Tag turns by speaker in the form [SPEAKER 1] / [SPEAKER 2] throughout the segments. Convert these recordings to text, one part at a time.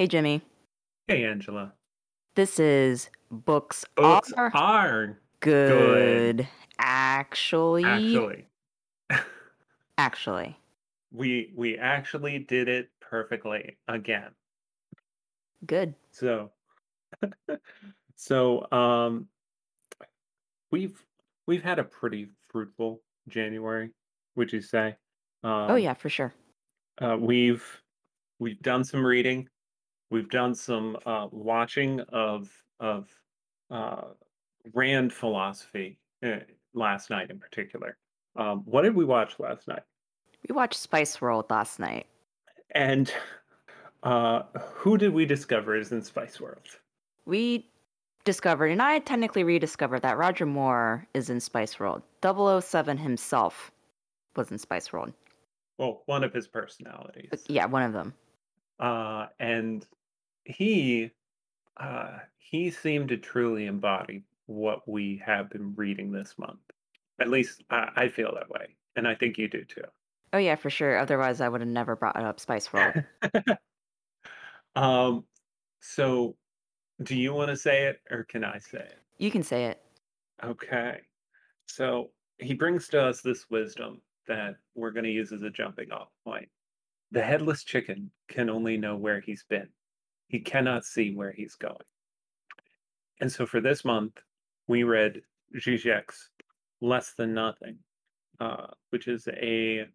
[SPEAKER 1] Hey, Jimmy.
[SPEAKER 2] Hey, Angela.
[SPEAKER 1] This is Books,
[SPEAKER 2] Books
[SPEAKER 1] Are
[SPEAKER 2] are
[SPEAKER 1] Good. Actually,
[SPEAKER 2] actually.
[SPEAKER 1] actually,
[SPEAKER 2] we we actually did it perfectly again.
[SPEAKER 1] good.
[SPEAKER 2] So so um we've we've had a pretty fruitful January, would you say?
[SPEAKER 1] Oh,
[SPEAKER 2] Um
[SPEAKER 1] yeah, for sure.
[SPEAKER 2] uh, we've we've done some reading, we've done some uh watching of of uh Rand philosophy uh, last night in particular. Um what did we watch last night?
[SPEAKER 1] We watched Spice World last night.
[SPEAKER 2] And uh who did we discover is in Spice World?
[SPEAKER 1] We discovered, and I technically rediscovered, that Roger Moore is in Spice World. 007 himself was in Spice World.
[SPEAKER 2] Well, one of his personalities.
[SPEAKER 1] yeah, one of them.
[SPEAKER 2] Uh and he uh he seemed to truly embody what we have been reading this month. At least I, I feel that way. And I think you do too.
[SPEAKER 1] Oh, yeah, for sure. Otherwise, I would have never brought up Spice World.
[SPEAKER 2] um so do you want to say it or can I say it?
[SPEAKER 1] You can say it.
[SPEAKER 2] Okay. So he brings to us this wisdom that we're going to use as a jumping off point. The headless chicken can only know where he's been. He cannot see where he's going. And so for this month, we read Zizek's Less Than Nothing, uh, which is a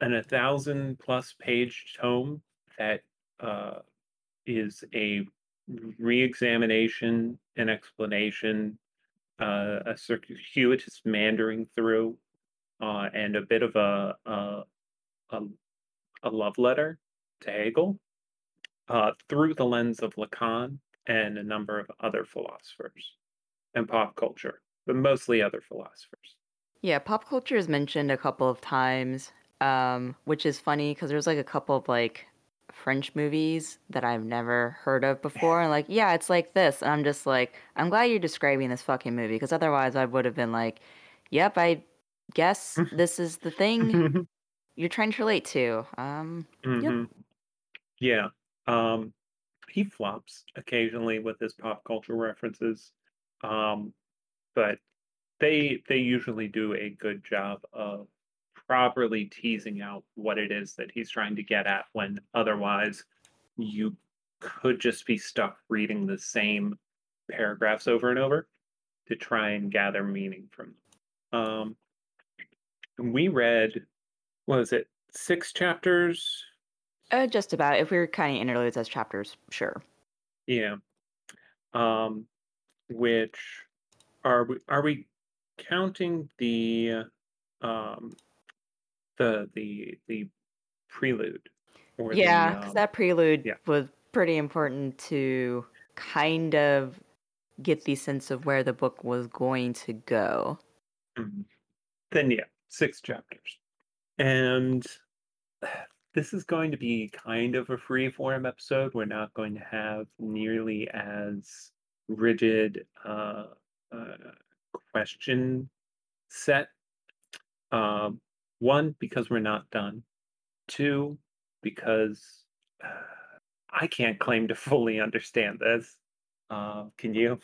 [SPEAKER 2] an a thousand plus page tome that uh, is a re-examination and explanation, uh, a circuitous meandering through, uh, and a bit of a a, a, a love letter to Hegel uh, through the lens of Lacan and a number of other philosophers and pop culture, but mostly other philosophers.
[SPEAKER 1] Yeah, pop culture is mentioned a couple of times, um, which is funny because there's like a couple of like French movies that I've never heard of before. And like, yeah, it's like this. And I'm just like, I'm glad you're describing this fucking movie because otherwise I would have been like, yep, I guess this is the thing you're trying to relate to. Um,
[SPEAKER 2] hmm Yeah. Um, he flops occasionally with his pop culture references, um, but they they usually do a good job of properly teasing out what it is that he's trying to get at when otherwise you could just be stuck reading the same paragraphs over and over to try and gather meaning from them. Um, we read, what was it, six chapters?
[SPEAKER 1] Uh, just about. If we were kind of interludes as chapters, sure.
[SPEAKER 2] Yeah. Um, which are we are we counting the um the the the prelude or
[SPEAKER 1] Yeah, because
[SPEAKER 2] um
[SPEAKER 1] that prelude
[SPEAKER 2] yeah
[SPEAKER 1] was pretty important to kind of get the sense of where the book was going to go.
[SPEAKER 2] mhm. then yeah six chapters and this is going to be kind of a free form episode we're not going to have nearly as rigid uh, uh question set um one because we're not done two because uh, i can't claim to fully understand this uh can you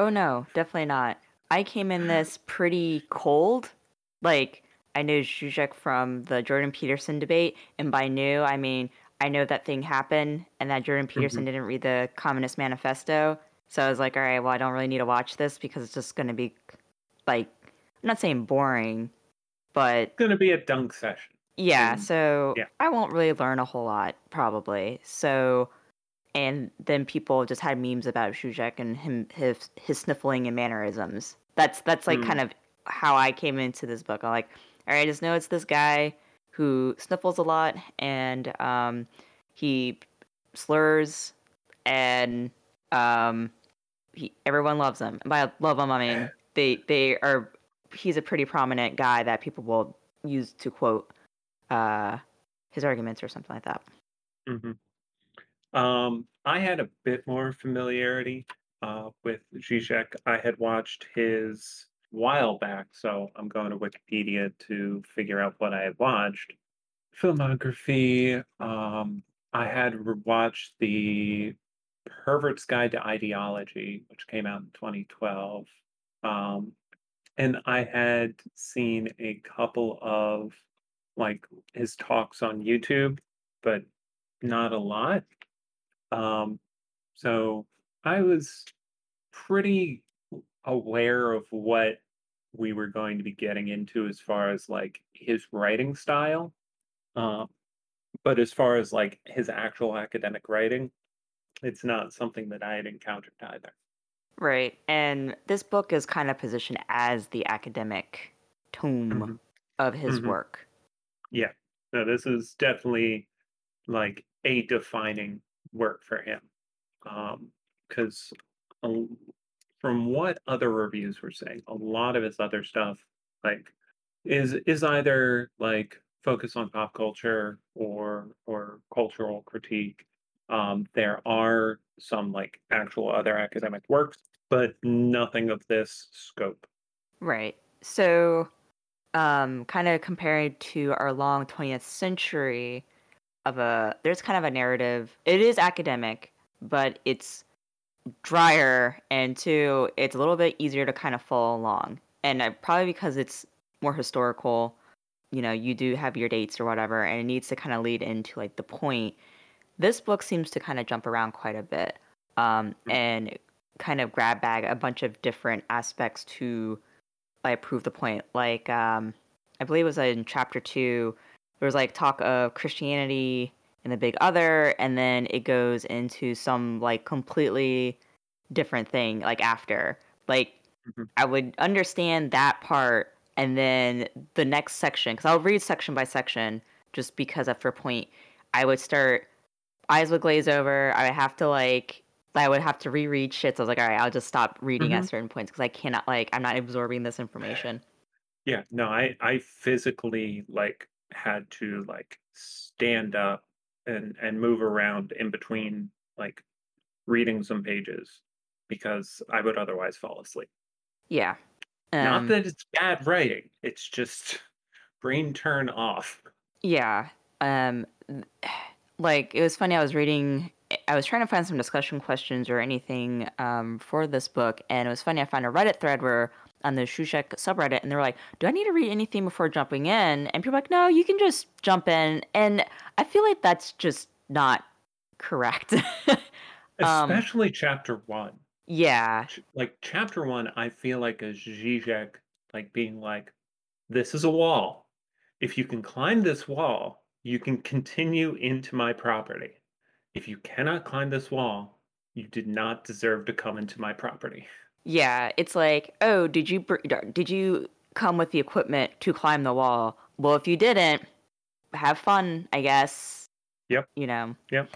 [SPEAKER 1] Oh no, definitely not. I came in this pretty cold. Like, I knew Zizek from the Jordan Peterson debate, and by knew, I mean, I know that thing happened and that Jordan Peterson
[SPEAKER 2] Mhm.
[SPEAKER 1] didn't read the Communist Manifesto. So I was like, all right, well, I don't really need to watch this because it's just going to be, like, I'm not saying boring, but
[SPEAKER 2] it's gonna be a dunk session
[SPEAKER 1] yeah, so
[SPEAKER 2] yeah
[SPEAKER 1] I won't really learn a whole lot, probably. So, and then people just had memes about Zizek and him his his sniffling and mannerisms. That's that's like kind
[SPEAKER 2] Mm.
[SPEAKER 1] of how I came into this book. I'm like, all right, I just know it's this guy who sniffles a lot and um he slurs and um he everyone loves him. And by love him, I mean they they are he's a pretty prominent guy that people will use to quote uh his arguments or something like that.
[SPEAKER 2] Mhm. Um, I had a bit more familiarity uh, with Zizek. I had watched his while back, so I'm going to Wikipedia to figure out what I had watched. Filmography. Um, I had watched the Pervert's Guide to Ideology, which came out in 2012. Um, and I had seen a couple of like his talks on YouTube, but not a lot. Um, so I was pretty aware of what we were going to be getting into as far as like his writing style. Um, but as far as like his actual academic writing, it's not something that I had encountered either.
[SPEAKER 1] Right. And this book is kind of positioned as the academic tome
[SPEAKER 2] Mhm.
[SPEAKER 1] of his
[SPEAKER 2] Mhm.
[SPEAKER 1] work.
[SPEAKER 2] Yeah. No, this is definitely like a defining work for him. Um, because from what other reviews were saying, a lot of his other stuff like is is either like focus on pop culture or or cultural critique. Um, there are some like actual other academic works, but nothing of this scope.
[SPEAKER 1] Right. So, um, kind of compared to our long 20th century of a, there's kind of a narrative. It is academic, but it's drier, and two, it's a little bit easier to kind of follow along. And probably because it's more historical, you know, you do have your dates or whatever, and it needs to kind of lead into like the point. This book seems to kind of jump around quite a bit, um,
[SPEAKER 2] Mm.
[SPEAKER 1] and kind of grab bag a bunch of different aspects to like prove the point. Like, um, I believe it was in chapter two. There was like talk of Christianity and the Big Other, and then it goes into some like completely different thing. Like after, like
[SPEAKER 2] Mhm.
[SPEAKER 1] I would understand that part, and then the next section because I'll read section by section, just because after a point I would start eyes would glaze over. I would have to like I would have to reread shit. So I was like, all right, I'll just stop reading at
[SPEAKER 2] Mhm.
[SPEAKER 1] certain points because I cannot like I'm not absorbing this information.
[SPEAKER 2] Yeah, no, I I physically like had to like stand up and and move around in between like reading some pages because I would otherwise fall asleep.
[SPEAKER 1] Yeah.
[SPEAKER 2] Not
[SPEAKER 1] Um,
[SPEAKER 2] that it's bad writing, it's just brain turn off.
[SPEAKER 1] yeah. Um, like it was funny. I was reading. I was trying to find some discussion questions or anything um, for this book, and it was funny. I found a Reddit thread where on the Zizek subreddit, and they were like, "Do I need to read anything before jumping in?" And people were like, "No, you can just jump in." And I feel like that's just not correct. um,
[SPEAKER 2] Especially chapter one.
[SPEAKER 1] yeah,
[SPEAKER 2] Like chapter one, I feel like is Zizek like being like, this is a wall. If you can climb this wall, you can continue into my property. If you cannot climb this wall, you did not deserve to come into my property.
[SPEAKER 1] yeah. It's like, oh, did you br- did you come with the equipment to climb the wall? Well, if you didn't, have fun, I guess.
[SPEAKER 2] Yep.
[SPEAKER 1] You know.
[SPEAKER 2] Yep.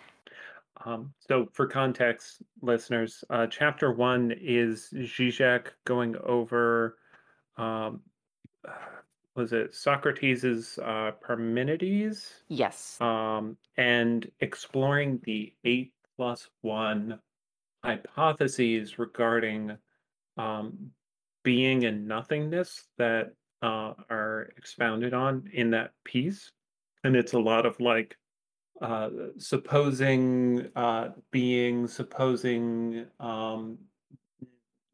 [SPEAKER 2] Um, so, for context, listeners, uh, chapter one is Zizek going over, um, was it Socrates's uh, Parmenides?
[SPEAKER 1] Yes.
[SPEAKER 2] um, and exploring the eight plus one hypotheses regarding um, being and nothingness that uh, are expounded on in that piece. And it's a lot of like uh, supposing uh, being, supposing um,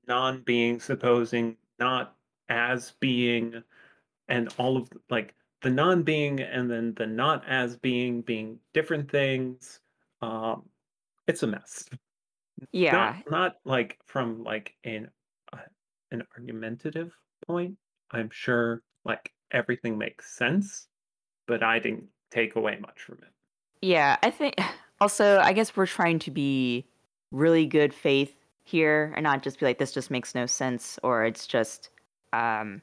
[SPEAKER 2] non being, supposing not as being, and all of like the non being and then the not as being being different things. Um, it's a mess.
[SPEAKER 1] Yeah.
[SPEAKER 2] Not not like from like an an argumentative point. I'm sure like everything makes sense, but I didn't take away much from it.
[SPEAKER 1] Yeah, I think also I guess we're trying to be really good faith here and not just be like this just makes no sense or it's just um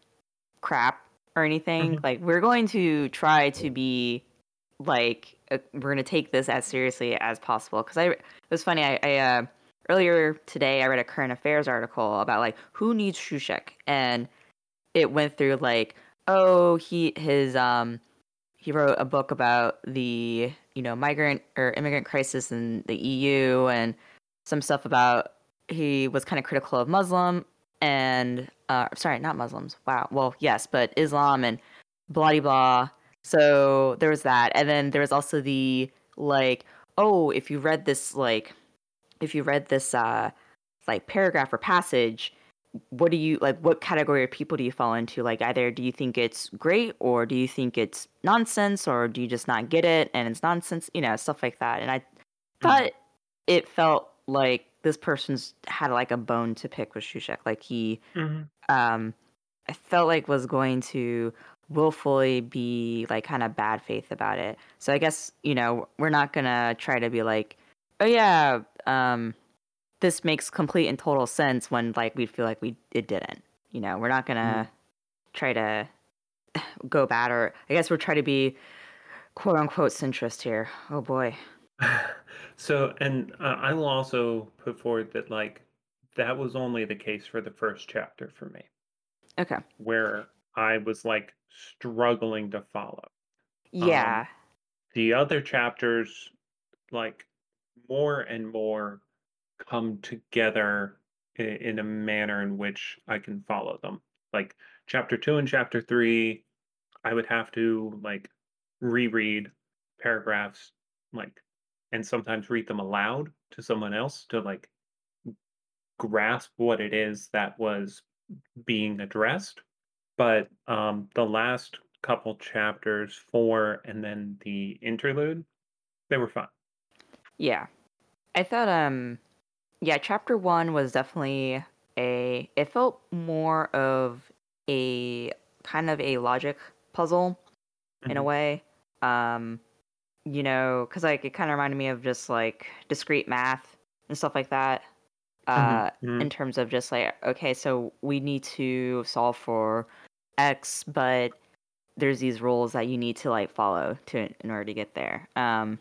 [SPEAKER 1] crap or anything.
[SPEAKER 2] Mhm.
[SPEAKER 1] Like we're going to try to be like uh, we're going to take this as seriously as possible cuz I it was funny I, I uh earlier today I read a current affairs article about like who needs Zizek and it went through like oh he his um he wrote a book about the you know migrant or immigrant crisis in the EU and some stuff about he was kind of critical of Muslim and uh, sorry not Muslims wow well yes but Islam and blah blah blah. So there was that and then there was also the like oh, if you read this like if you read this uh like paragraph or passage, what do you like what category of people do you fall into? Like either do you think it's great or do you think it's nonsense or do you just not get it and it's nonsense, you know, stuff like that. And I thought mm-hmm. it felt like this person's had like a bone to pick with Zizek. Like he mm-hmm. um I felt like was going to willfully be like kind of bad faith about it. So I guess, you know, we're not gonna try to be like, oh yeah, um, this makes complete and total sense when like we feel like we it didn't. You know, we're not gonna mm. try to go bad or I guess we're trying to be quote unquote centrist here. Oh boy.
[SPEAKER 2] so and uh, I will also put forward that like that was only the case for the first chapter for me.
[SPEAKER 1] Okay.
[SPEAKER 2] Where I was like struggling to follow.
[SPEAKER 1] Yeah. Um,
[SPEAKER 2] the other chapters, like more and more, come together in, in a manner in which I can follow them. Like chapter two and chapter three, I would have to like reread paragraphs, like, and sometimes read them aloud to someone else to like grasp what it is that was being addressed but um, the last couple chapters, four and then the interlude, they were fun.
[SPEAKER 1] Yeah, I thought um, yeah, chapter one was definitely a. It felt more of a kind of a logic puzzle mm-hmm. in a mm-hmm. way. Um, you know, because like it kind of reminded me of just like discrete math and stuff like that. Mm-hmm. Uh, mm-hmm. in terms of just like okay, so we need to solve for X, but there's these rules that you need to like follow to in order to get there. Um,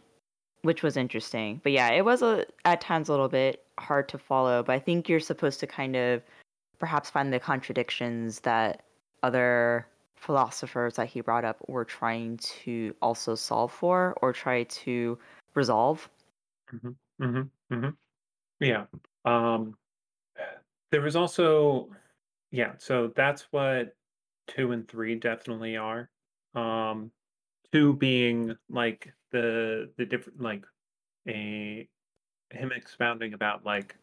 [SPEAKER 1] which was interesting. But yeah, it was a at times a little bit hard to follow, but I think you're supposed to kind of perhaps find the contradictions that other philosophers that he brought up were trying to also solve for or try to resolve.
[SPEAKER 2] Mm-hmm, mm-hmm, mm-hmm. Yeah. Um, there was also, yeah. So that's what two and three definitely are. Um, two being like the the different like a him expounding about like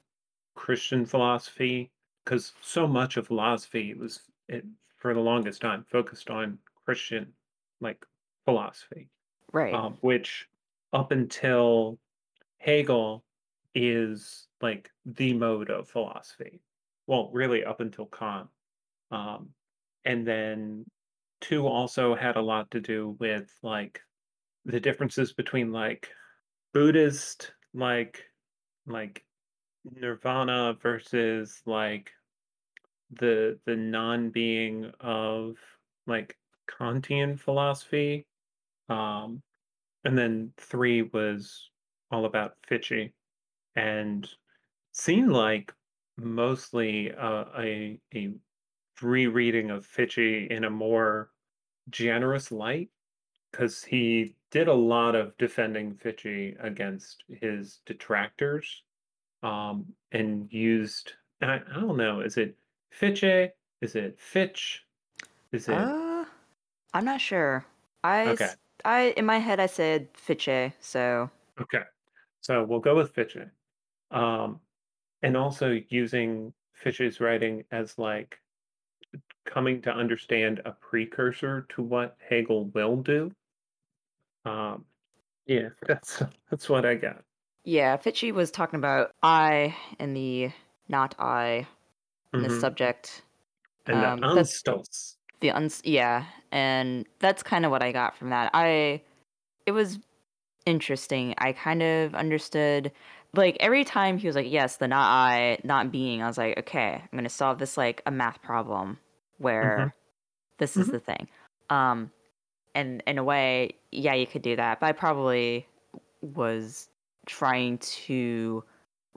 [SPEAKER 2] Christian philosophy because so much of philosophy was it, for the longest time focused on Christian like philosophy,
[SPEAKER 1] right?
[SPEAKER 2] Um, which up until Hegel is like the mode of philosophy. Well, really up until Kant. Um, and then two also had a lot to do with like the differences between like Buddhist like like nirvana versus like the the non-being of like Kantian philosophy. Um and then three was all about Fichte and seemed like mostly uh, a a rereading of Fichte in a more generous light because he did a lot of defending Fichte against his detractors um, and used, I, I don't know, is it Fichte? Is it Fitch? Is it?
[SPEAKER 1] Uh, I'm not sure. I, okay. I in my head I said Fichte, so
[SPEAKER 2] okay. So we'll go with Fichte. Um, and also using Fichte's writing as like coming to understand a precursor to what Hegel will do. Um, yeah, that's that's what I got.
[SPEAKER 1] Yeah, Fichte was talking about I and the not I in mm-hmm. the subject.
[SPEAKER 2] And um, the Anstoss.
[SPEAKER 1] The uns yeah, and that's kind of what I got from that. I it was interesting. I kind of understood like every time he was like, yes, the not I, not being, I was like, okay, I'm gonna solve this like a math problem where mm-hmm. this mm-hmm. is the thing. Um, and in a way, yeah, you could do that, but I probably was trying to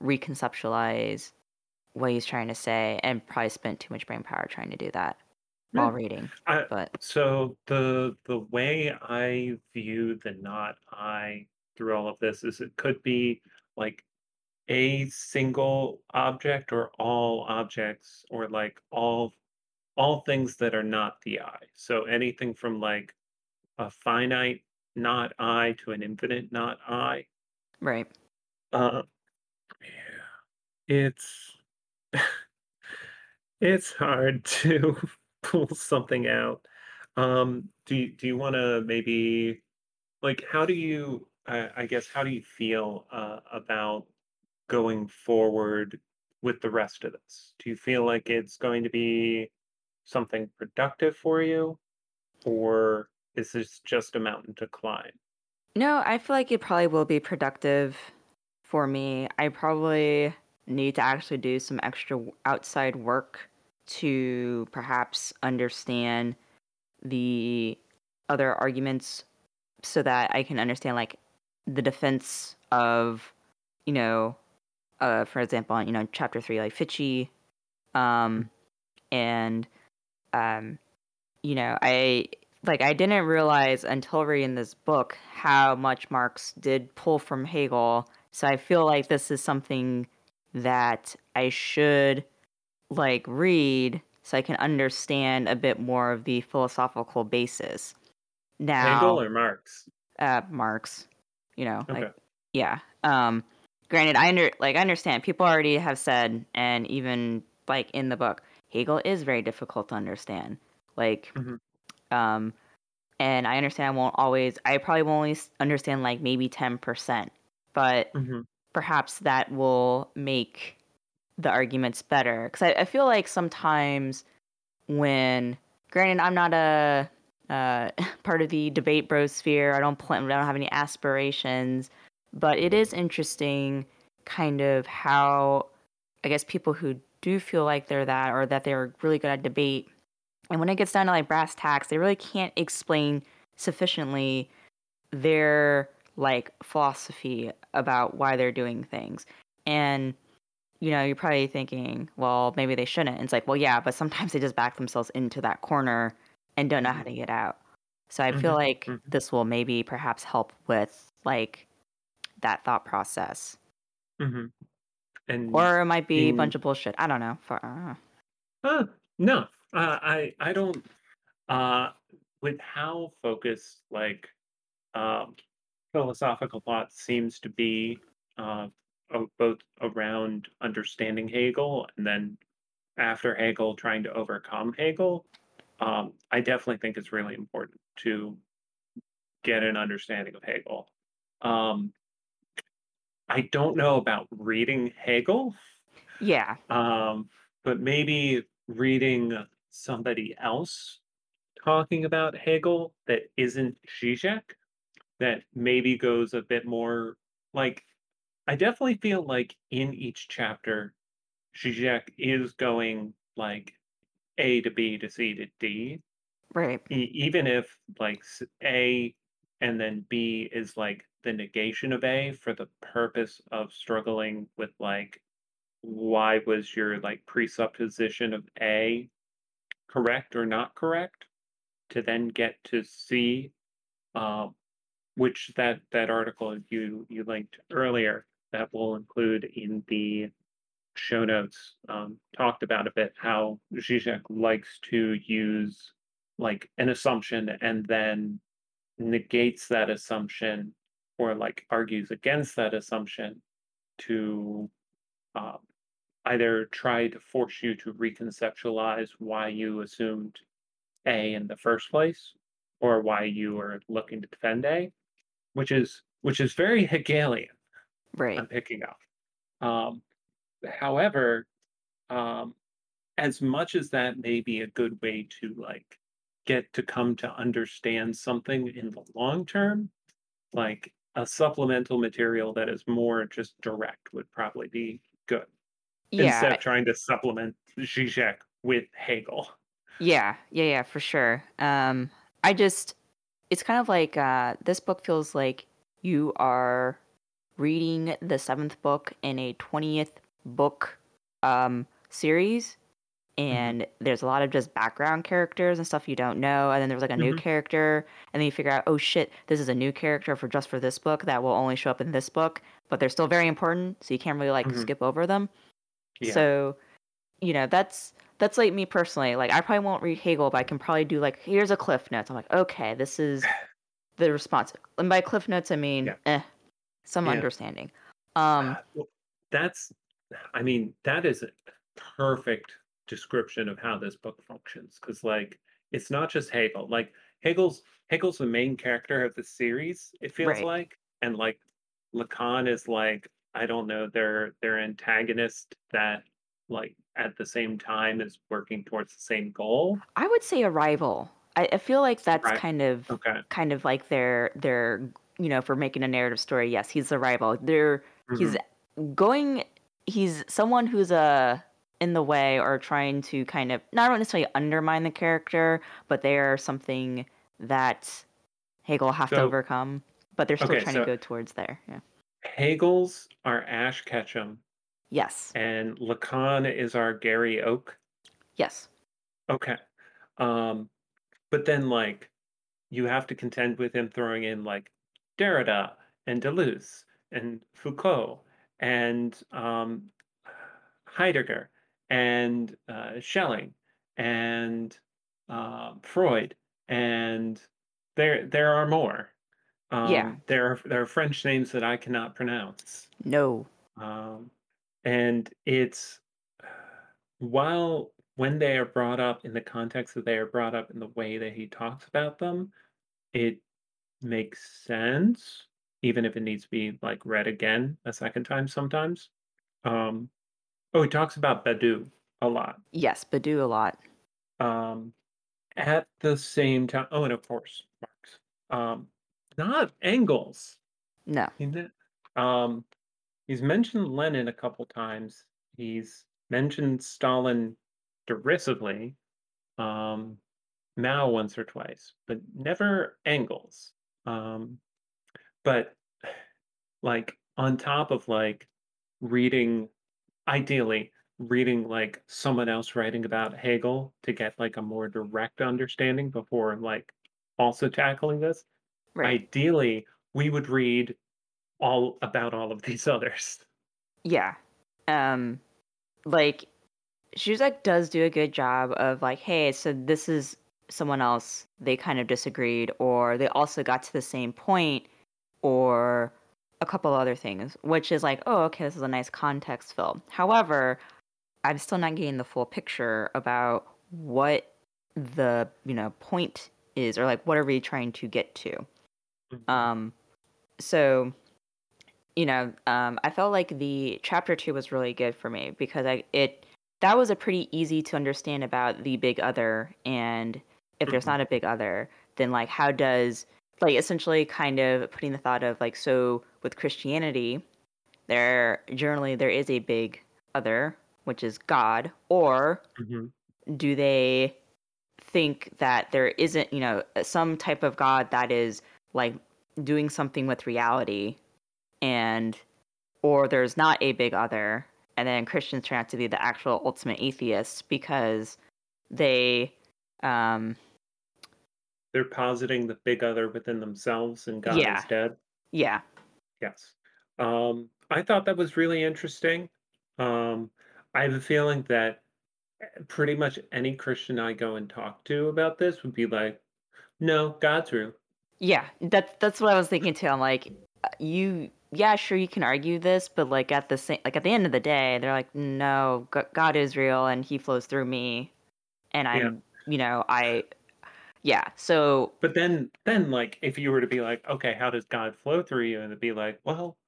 [SPEAKER 1] reconceptualize what he's trying to say and probably spent too much brain power trying to do that yeah. while reading.
[SPEAKER 2] I,
[SPEAKER 1] but
[SPEAKER 2] so the the way I view the not I through all of this is it could be like a single object or all objects or like all all things that are not the I. So anything from like a finite not I to an infinite not I.
[SPEAKER 1] Right.
[SPEAKER 2] Uh, yeah, it's it's hard to pull something out. Um, do you do you want to maybe like how do you I, I guess how do you feel uh, about going forward with the rest of this? Do you feel like it's going to be something productive for you, or is this just a mountain to climb?
[SPEAKER 1] No, I feel like it probably will be productive for me. I probably need to actually do some extra outside work to perhaps understand the other arguments so that I can understand like the defense of, you know, uh, for example, you know, chapter three, like Fichte, um, and um, you know, I like I didn't realize until reading this book how much Marx did pull from Hegel. So I feel like this is something that I should like read so I can understand a bit more of the philosophical basis. Now, Hegel
[SPEAKER 2] or Marx?
[SPEAKER 1] uh, Marx, you know,
[SPEAKER 2] Okay.
[SPEAKER 1] like yeah. Um, granted, I under like I understand people already have said, and even like in the book, Hegel is very difficult to understand. Like,
[SPEAKER 2] hmm
[SPEAKER 1] um, and I understand I won't always. I probably won't only understand like maybe ten percent, but
[SPEAKER 2] hmm
[SPEAKER 1] perhaps that will make the arguments better. Because I, I feel like sometimes when, granted, I'm not a uh, part of the debate bro sphere. I don't plan. I don't have any aspirations, but it is interesting, kind of how I guess people who do feel like they're that or that they're really good at debate, and when it gets down to like brass tacks, they really can't explain sufficiently their like philosophy about why they're doing things. And you know, you're probably thinking, well, maybe they shouldn't. And it's like, well, yeah, but sometimes they just back themselves into that corner and don't know how to get out. So I feel
[SPEAKER 2] hmm
[SPEAKER 1] like
[SPEAKER 2] hmm
[SPEAKER 1] this will maybe perhaps help with like that thought process.
[SPEAKER 2] hmm And
[SPEAKER 1] Or it might be a bunch of bullshit. I don't know. For, uh,
[SPEAKER 2] uh, no, uh, I I don't uh with how focused like um philosophical thought seems to be uh both around understanding Hegel and then after Hegel trying to overcome Hegel. Um, I definitely think it's really important to get an understanding of Hegel. Um, I don't know about reading Hegel,
[SPEAKER 1] yeah,
[SPEAKER 2] um, but maybe reading somebody else talking about Hegel that isn't Zizek, that maybe goes a bit more like I definitely feel like in each chapter, Zizek is going like A to B to C to D,
[SPEAKER 1] right.
[SPEAKER 2] E- even if like A and then B is like the negation of A for the purpose of struggling with like why was your like presupposition of A correct or not correct to then get to C, um, which that that article you you linked earlier that will include in the show notes um, talked about a bit how Zizek likes to use like an assumption and then negates that assumption or like argues against that assumption to um, either try to force you to reconceptualize why you assumed A in the first place or why you are looking to defend A, which is which is very Hegelian.
[SPEAKER 1] Right.
[SPEAKER 2] I'm picking up. Um, however, um, as much as that may be a good way to like get to come to understand something in the long term, like a supplemental material that is more just direct would probably be good
[SPEAKER 1] Yeah.
[SPEAKER 2] instead of trying to supplement Zizek with Hegel.
[SPEAKER 1] Yeah. Yeah. Yeah. For sure. Um, I just, it's kind of like uh, this book feels like you are reading the seventh book in a 20th book um, series.
[SPEAKER 2] Hmm
[SPEAKER 1] And there's a lot of just background characters and stuff you don't know. And then there's like a new
[SPEAKER 2] hmm
[SPEAKER 1] character. And then you figure out, oh shit, this is a new character for just for this book that will only show up in this book. But they're still very important. So you can't really like
[SPEAKER 2] hmm
[SPEAKER 1] skip over them.
[SPEAKER 2] Yeah.
[SPEAKER 1] So, you know, that's that's like me personally. Like I probably won't read Hegel, but I can probably do like here's a cliff notes. I'm like, okay, this is the response. And by cliff notes I mean
[SPEAKER 2] Yeah.
[SPEAKER 1] eh. some
[SPEAKER 2] Yeah.
[SPEAKER 1] understanding. Um,
[SPEAKER 2] Uh, well, that's, I mean, that is a perfect description of how this book functions. Because, like, it's not just Hegel. Like, Hegel's Hegel's the main character of the series. It feels
[SPEAKER 1] right.
[SPEAKER 2] like, and like, Lacan is like, I don't know, their their antagonist that, like, at the same time is working towards the same goal.
[SPEAKER 1] I would say a rival. I, I feel like that's
[SPEAKER 2] Right.
[SPEAKER 1] kind of
[SPEAKER 2] Okay.
[SPEAKER 1] kind of like their their you know for making a narrative story. Yes, he's a rival. They're he's
[SPEAKER 2] Mhm.
[SPEAKER 1] going. He's someone who's uh in the way or trying to kind of not necessarily undermine the character, but they are something that Hegel have to overcome. But they're still
[SPEAKER 2] okay,
[SPEAKER 1] trying
[SPEAKER 2] so
[SPEAKER 1] to go towards there. Yeah.
[SPEAKER 2] Hegel's are Ash Ketchum,
[SPEAKER 1] Yes.
[SPEAKER 2] and Lacan is our Gary Oak.
[SPEAKER 1] Yes.
[SPEAKER 2] Okay. Um, but then like you have to contend with him throwing in like Derrida and Deleuze and Foucault and um, Heidegger and uh, Schelling and um, Freud and there there are more.
[SPEAKER 1] Yeah.
[SPEAKER 2] Um, there are there are French names that I cannot pronounce.
[SPEAKER 1] No.
[SPEAKER 2] Um, and it's while when they are brought up in the context that they are brought up in the way that he talks about them, it makes sense, even if it needs to be like read again a second time sometimes. Um, oh, he talks about Badiou a lot.
[SPEAKER 1] Yes, do a lot.
[SPEAKER 2] Um, at the same time, oh, and of course, Marx. Um, not Engels.
[SPEAKER 1] No.
[SPEAKER 2] He Um, he's mentioned Lenin a couple times. He's mentioned Stalin derisively, um, Mao once or twice, but never Engels. Um, but like on top of like reading, ideally reading like someone else writing about Hegel to get like a more direct understanding before like also tackling this.
[SPEAKER 1] Right.
[SPEAKER 2] Ideally, we would read all about all of these others.
[SPEAKER 1] Yeah. Um like Zizek does do a good job of like, hey, so this is someone else they kind of disagreed or they also got to the same point or a couple other things, which is like, oh, okay, this is a nice context fill. However, I'm still not getting the full picture about what the, you know, point is or like what are we trying to get to. Um, so, you know, um, I felt like the chapter two was really good for me because I it that was a pretty easy to understand about the big other, and if there's
[SPEAKER 2] Mhm.
[SPEAKER 1] not a big other, then like how does like essentially kind of putting the thought of like so with Christianity, there generally there is a big other which is God, or
[SPEAKER 2] Mhm.
[SPEAKER 1] do they think that there isn't, you know, some type of God that is like doing something with reality and or there's not a big other and then Christians turn out to be the actual ultimate atheists because they um
[SPEAKER 2] They're positing the big other within themselves and God
[SPEAKER 1] Yeah.
[SPEAKER 2] is dead.
[SPEAKER 1] yeah.
[SPEAKER 2] Yes. Um, I thought that was really interesting. Um, I have a feeling that eh, pretty much any Christian I go and talk to about this would be like, no, God's real.
[SPEAKER 1] Yeah, that's that's what I was thinking too. I'm like, uh, you, yeah, sure, you can argue this, but like at the same, like at the end of the day, they're like, no, God is real, and He flows through me, and I'm, you know, I, yeah. So
[SPEAKER 2] But then, then like, if you were to be like, okay, how does God flow through you? And it'd be like, well,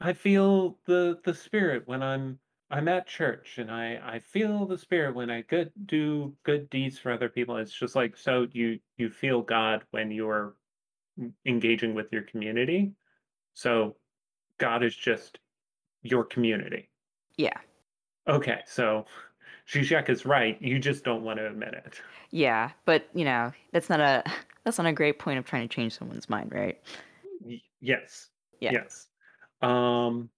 [SPEAKER 2] I feel the the Spirit when I'm I'm at church, and I I feel the Spirit when I good do good deeds for other people. It's just like so you you feel God when you're engaging with your community. So God is just your community.
[SPEAKER 1] yeah,
[SPEAKER 2] Okay, so Zizek is right. You just don't want to admit it.
[SPEAKER 1] yeah, but you know, that's not a that's not a great point of trying to change someone's mind, right?
[SPEAKER 2] Y- yes.
[SPEAKER 1] Yeah.
[SPEAKER 2] Yes. Um,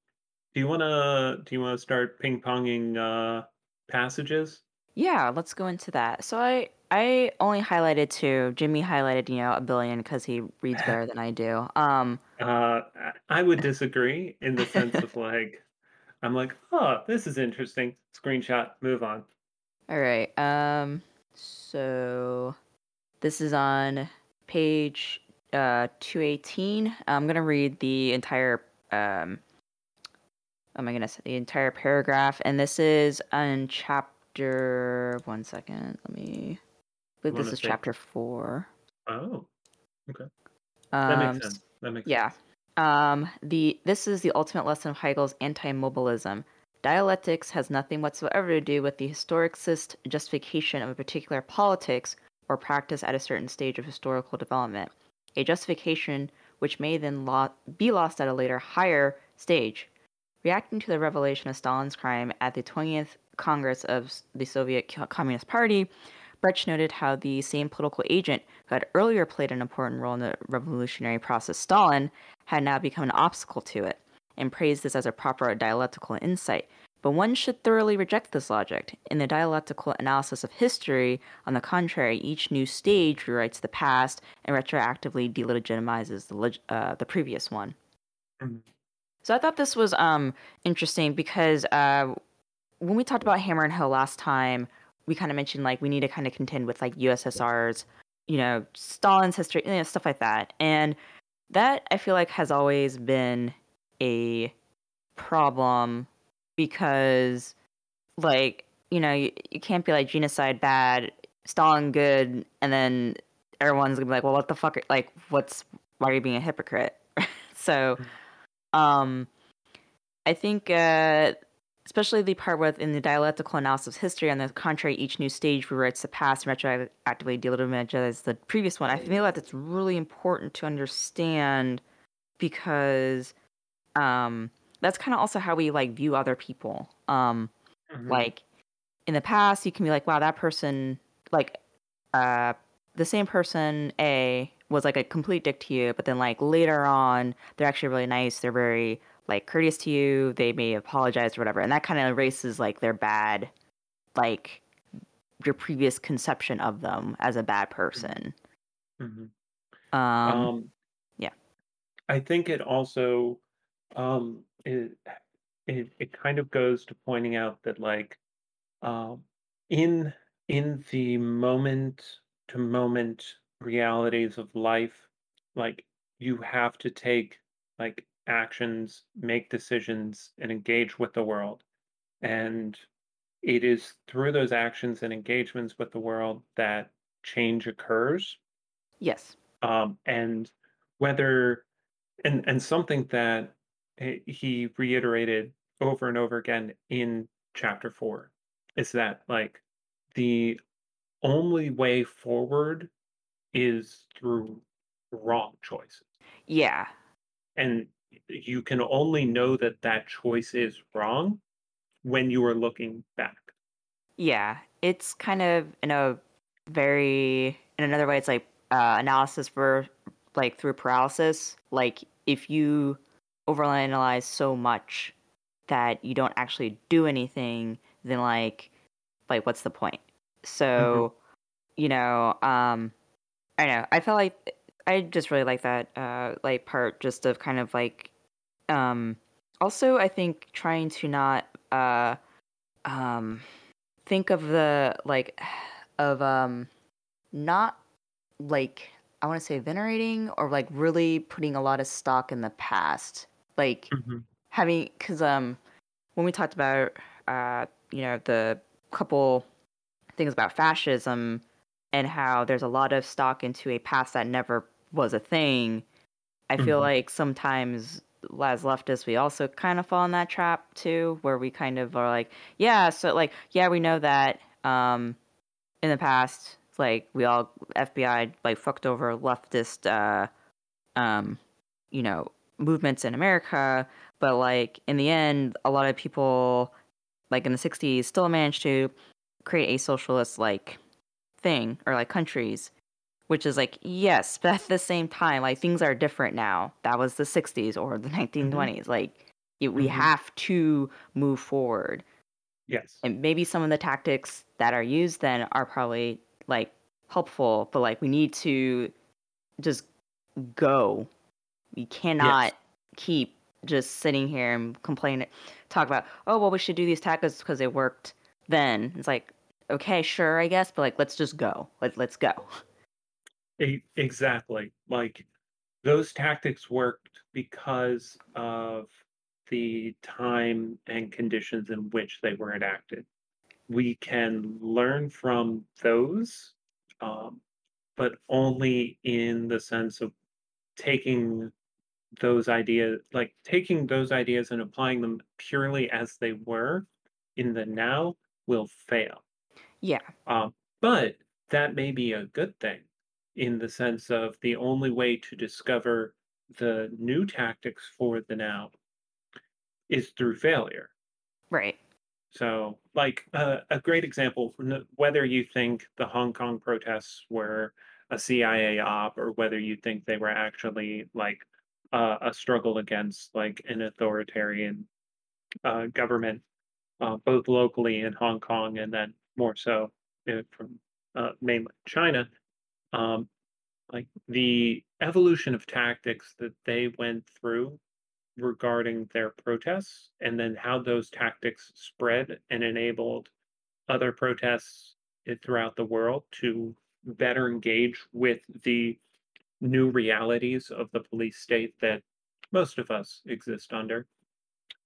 [SPEAKER 2] do you wanna do you wanna start ping ponging uh passages?
[SPEAKER 1] Yeah, let's go into that. So I I only highlighted two. Jimmy highlighted, you know, a billion because he reads better than I do. Um,
[SPEAKER 2] Uh, I- I would disagree in the sense of like, I'm like, oh, this is interesting. Screenshot, move on.
[SPEAKER 1] All right. Um so this is on page uh 218. I'm going to read the entire um, oh my goodness, the entire paragraph, and this is on chapter. One second, let me. I believe this is chapter four.
[SPEAKER 2] Oh, okay. That
[SPEAKER 1] Um,
[SPEAKER 2] makes sense. That makes
[SPEAKER 1] yeah.
[SPEAKER 2] sense.
[SPEAKER 1] Um, the this is the ultimate lesson of Hegel's anti-mobilism. Dialectics has nothing whatsoever to do with the historicist justification of a particular politics or practice at a certain stage of historical development. A justification which may then lo- be lost at a later, higher stage. Reacting to the revelation of Stalin's crime at the 20th Congress of the Soviet Communist Party, Brecht noted how the same political agent who had earlier played an important role in the revolutionary process, Stalin, had now become an obstacle to it, and praised this as a proper dialectical insight. But one should thoroughly reject this logic. In the dialectical analysis of history, on the contrary, each new stage rewrites the past and retroactively delegitimizes the, leg- uh, the previous one.
[SPEAKER 2] Mhm.
[SPEAKER 1] So I thought this was um, interesting because uh, when we talked about Hammer and Hill last time, we kind of mentioned like we need to kind of contend with like USSR's, you know, Stalin's history, you know, stuff like that. And that I feel like has always been a problem because like, you know, you, you can't be like genocide bad, Stalin good, and then everyone's gonna be like, well, what the fuck? are- Like, what's why are you being a hypocrite? so, um, I think uh, especially the part with in the dialectical analysis of history. On the contrary, each new stage rewrites the past and retroactively delegitimizes the previous one. I feel like that's really important to understand because um, that's kind of also how we like view other people. Um,
[SPEAKER 2] Mhm.
[SPEAKER 1] like in the past, you can be like, "Wow, that person like uh, the same person A was like a complete dick to you," but then like later on, they're actually really nice. They're very like courteous to you. They may apologize or whatever, and that kind of erases like their bad, like your previous conception of them as a bad person.
[SPEAKER 2] Mhm.
[SPEAKER 1] Um,
[SPEAKER 2] Um,
[SPEAKER 1] yeah.
[SPEAKER 2] I think it also um, it, it it kind of goes to pointing out that like um, in in the moment to moment realities of life, like you have to take like actions, make decisions, and engage with the world. And it is through those actions and engagements with the world that change occurs.
[SPEAKER 1] yes.
[SPEAKER 2] Um, and whether and and something that he he reiterated over and over again in chapter four is that like the only way forward is through wrong choices
[SPEAKER 1] Yeah.
[SPEAKER 2] and you can only know that that choice is wrong when you are looking back
[SPEAKER 1] Yeah, it's kind of in a very in another way it's like uh, analysis for like through paralysis. Like if you overanalyze so much that you don't actually do anything, then like like what's the point? So, you know, um I know. I felt like I just really like that uh like part just of kind of like um also I think trying to not uh um think of the like of um not like I want to say venerating or like really putting a lot of stock in the past. Like having because um when we talked about uh you know the couple things about fascism and how there's a lot of stock into a past that never was a thing i feel
[SPEAKER 2] Mhm.
[SPEAKER 1] like sometimes as leftists we also kind of fall in that trap too where we kind of are like yeah so like yeah we know that um in the past like we all fbi like fucked over leftist uh um you know movements in america but like in the end a lot of people like in the 60s still managed to create a socialist like thing or like countries which is like yes but at the same time like things are different now. That was the 60s or the 1920s like it, we
[SPEAKER 2] Mhm.
[SPEAKER 1] have to move forward.
[SPEAKER 2] Yes.
[SPEAKER 1] And maybe some of the tactics that are used then are probably like helpful but like we need to just go. We cannot keep just sitting here and complaining talk about oh well we should do these tactics because they worked then. It's like okay sure i guess but like let's just go Let, let's go
[SPEAKER 2] exactly like those tactics worked because of the time and conditions in which they were enacted. We can learn from those, um, but only in the sense of taking those ideas, like taking those ideas and applying them purely as they were in the now will fail.
[SPEAKER 1] Yeah.
[SPEAKER 2] Um, but that may be a good thing in the sense of the only way to discover the new tactics for the now is through failure.
[SPEAKER 1] Right.
[SPEAKER 2] So, like uh, a great example, whether you think the Hong Kong protests were a CIA op or whether you think they were actually like uh, a struggle against like an authoritarian uh, government, uh, both locally in Hong Kong and then more so from uh, mainland China, um, like the evolution of tactics that they went through regarding their protests and then how those tactics spread and enabled other protests throughout the world to better engage with the new realities of the police state that most of us exist under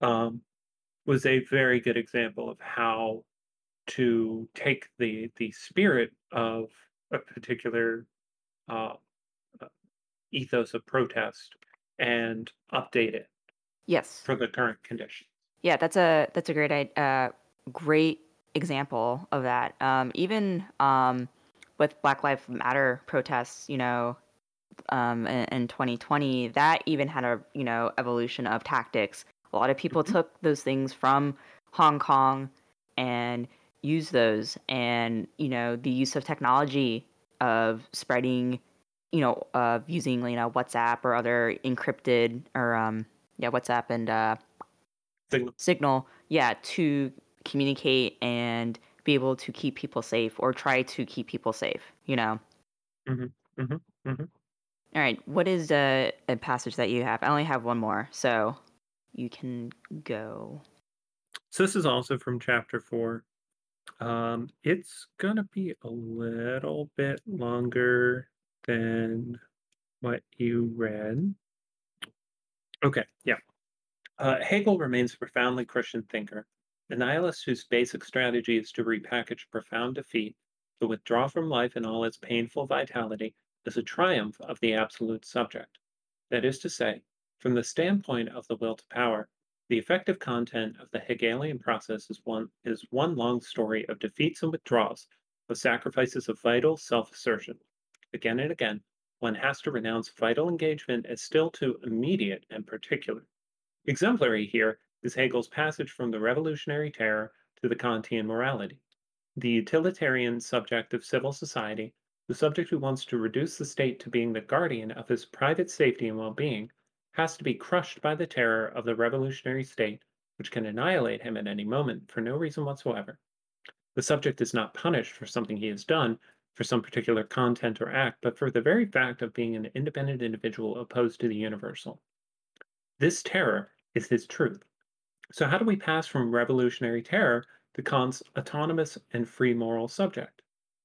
[SPEAKER 2] um, was a very good example of how to take the the spirit of a particular uh, uh ethos of protest and update it
[SPEAKER 1] Yes.
[SPEAKER 2] for the current conditions.
[SPEAKER 1] Yeah, that's a that's a great uh, great example of that. Um, even um, with Black Lives Matter protests, you know, um, in, in 2020, that even had a you know evolution of tactics. A lot of people mm-hmm. took those things from Hong Kong and used those, and you know the use of technology of spreading, you know, of using you know WhatsApp or other encrypted or um, yeah WhatsApp and uh,
[SPEAKER 2] Signal.
[SPEAKER 1] Signal, yeah, to communicate and be able to keep people safe or try to keep people safe. You know.
[SPEAKER 2] Mm-hmm. Mm-hmm. Mm-hmm.
[SPEAKER 1] All right. What is a, a passage that you have? I only have one more, so you can go.
[SPEAKER 2] So this is also from chapter four. Um, it's gonna be a little bit longer than what you read. Okay, yeah. Uh, Hegel remains a profoundly Christian thinker, a nihilist whose basic strategy is to repackage profound defeat, to withdraw from life in all its painful vitality, as a triumph of the absolute subject. That is to say, from the standpoint of the will to power, the effective content of the Hegelian process is one, is one long story of defeats and withdrawals, of sacrifices of vital self assertion. Again and again, one has to renounce vital engagement as still too immediate and particular. Exemplary here is Hegel's passage from the revolutionary terror to the Kantian morality. The utilitarian subject of civil society the subject who wants to reduce the state to being the guardian of his private safety and well being has to be crushed by the terror of the revolutionary state, which can annihilate him at any moment for no reason whatsoever. The subject is not punished for something he has done, for some particular content or act, but for the very fact of being an independent individual opposed to the universal. This terror is his truth. So, how do we pass from revolutionary terror to Kant's autonomous and free moral subject?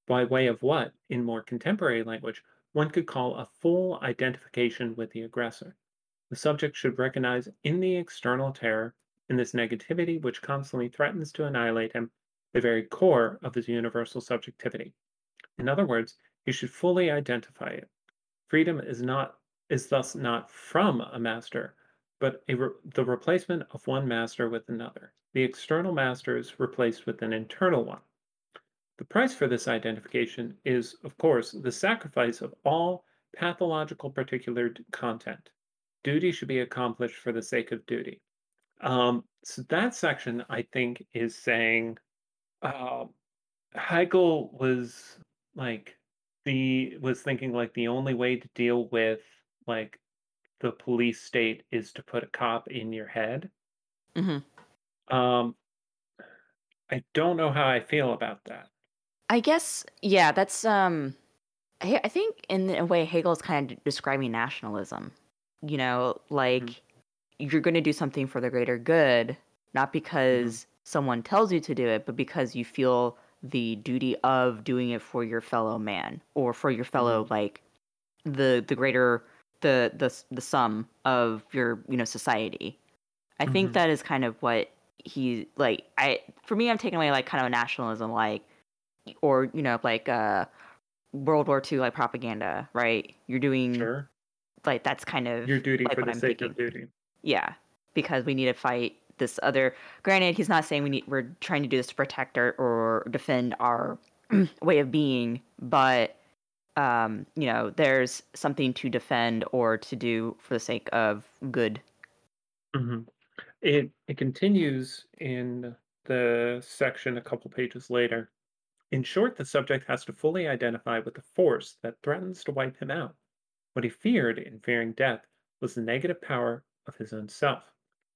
[SPEAKER 2] by way of what, in more contemporary language, one could call a full identification with the aggressor. The subject should recognize in the external terror, in this negativity which constantly threatens to annihilate him, the very core of his universal subjectivity. In other words, he should fully identify it. Freedom is not is thus not from a master, but re- the replacement of one master with another. The external master is replaced with an internal one. The price for this identification is, of course, the sacrifice of all pathological particular content. Duty should be accomplished for the sake of duty. Um, so that section, I think, is saying uh, Hegel was like the was thinking like the only way to deal with like the police state is to put a cop in your head.
[SPEAKER 1] Mm-hmm.
[SPEAKER 2] Um, I don't know how I feel about that.
[SPEAKER 1] I guess, yeah, that's um I, I think in a way Hegel's kind of describing nationalism. You know, like mm-hmm. you're going to do something for the greater good, not because mm-hmm. someone tells you to do it, but because you feel the duty of doing it for your fellow man or for your fellow mm-hmm. like the the greater the the the sum of your you know society. I think
[SPEAKER 2] Mm-hmm.
[SPEAKER 1] that is kind of what he like. I for me, I'm taking away like kind of a nationalism, like or you know like uh World War II like propaganda, right? You're doing
[SPEAKER 2] Sure.
[SPEAKER 1] Like that's kind of
[SPEAKER 2] Your duty
[SPEAKER 1] like
[SPEAKER 2] for the
[SPEAKER 1] I'm
[SPEAKER 2] sake
[SPEAKER 1] thinking.
[SPEAKER 2] of duty.
[SPEAKER 1] Yeah, because we need to fight this other. Granted, he's not saying we need. We're trying to do this to protect our or defend our way of being, but um, you know, there's something to defend or to do for the sake of good.
[SPEAKER 2] hmm It it continues in the section a couple pages later. In short, the subject has to fully identify with the force that threatens to wipe him out. What he feared in fearing death was the negative power of his own self.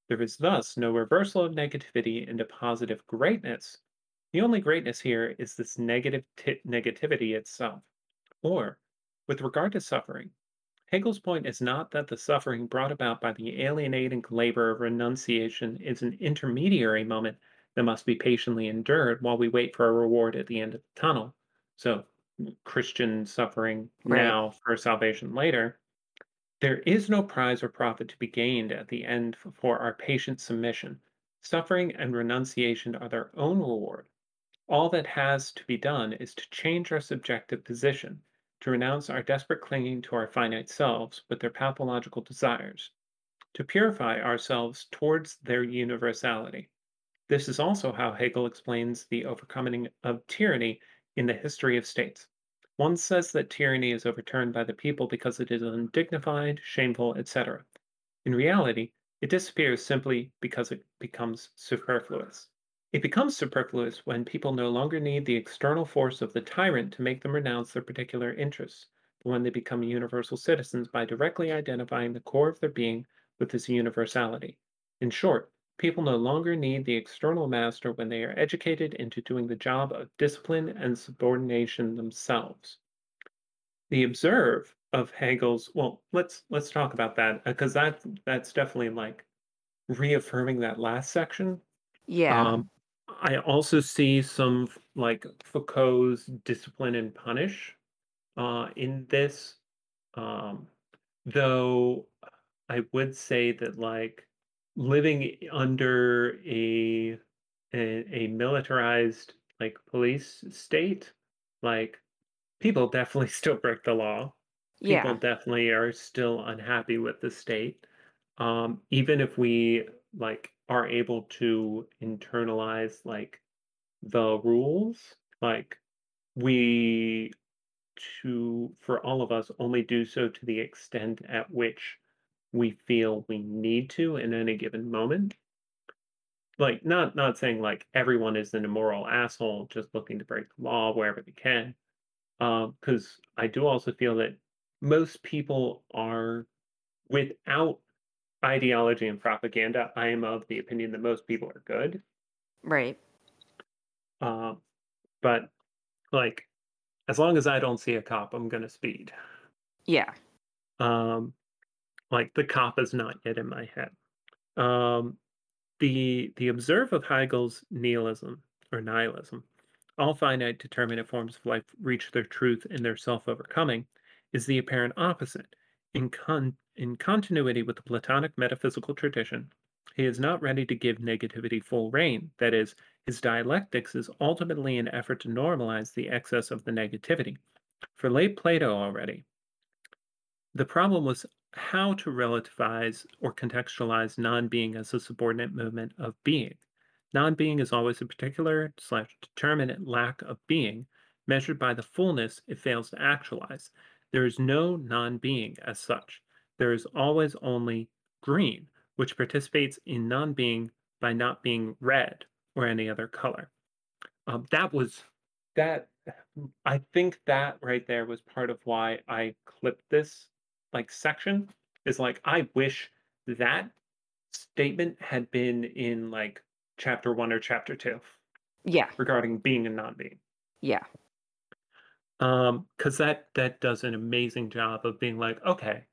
[SPEAKER 2] There is thus no reversal of negativity into positive greatness. The only greatness here is this negative ti- negativity itself. Or, with regard to suffering, Hegel's point is not that the suffering brought about by the alienating labor of renunciation is an intermediary moment that must be patiently endured while we wait for a reward at the end of the tunnel. So, Christian suffering
[SPEAKER 1] Right.
[SPEAKER 2] now for salvation later. There is no prize or profit to be gained at the end for our patient submission. Suffering and renunciation are their own reward. All that has to be done is to change our subjective position, to renounce our desperate clinging to our finite selves with their pathological desires, to purify ourselves towards their universality. This is also how Hegel explains the overcoming of tyranny in the history of states. One says that tyranny is overturned by the people because it is undignified, shameful, etc. In reality, it disappears simply because it becomes superfluous. It becomes superfluous when people no longer need the external force of the tyrant to make them renounce their particular interests, but when they become universal citizens by directly identifying the core of their being with this universality. In short, people no longer need the external master when they are educated into doing the job of discipline and subordination themselves. The observe of Hegel's well, let's let's talk about that because that that's definitely like reaffirming that last section.
[SPEAKER 1] Yeah.
[SPEAKER 2] Um, I also see some like Foucault's discipline and punish uh, in this, um, though I would say that like living under a a, a militarized like police state, like people definitely still break the law. People
[SPEAKER 1] yeah.
[SPEAKER 2] definitely are still unhappy with the state. Um, even if we like are able to internalize like the rules, like we to for all of us only do so to the extent at which we feel we need to in any given moment. Like not not saying like everyone is an immoral asshole just looking to break the law wherever they can. Um, because I do also feel that most people are without ideology and propaganda, I am of the opinion that most people are good.
[SPEAKER 1] Right.
[SPEAKER 2] Um, but like, as long as I don't see a cop, I'm gonna speed.
[SPEAKER 1] Yeah.
[SPEAKER 2] Um, like the cop is not yet in my head. Um, the the observe of Hegel's nihilism or nihilism, all finite determinate forms of life reach their truth in their self-overcoming, is the apparent opposite. In con in continuity with the Platonic metaphysical tradition, he is not ready to give negativity full reign. That is, his dialectics is ultimately an effort to normalize the excess of the negativity. For late Plato already, the problem was how to relativize or contextualize non-being as a subordinate movement of being. Non-being is always a particular slash determinate lack of being, measured by the fullness it fails to actualize. There is no non-being as such. There is always only green, which participates in non-being by not being red or any other color. Um, that was that. I think that right there was part of why I clipped this like section. Is like I wish that statement had been in like chapter one or chapter two
[SPEAKER 1] Yeah.
[SPEAKER 2] regarding being and not being.
[SPEAKER 1] Yeah.
[SPEAKER 2] Um, because that that does an amazing job of being like, okay,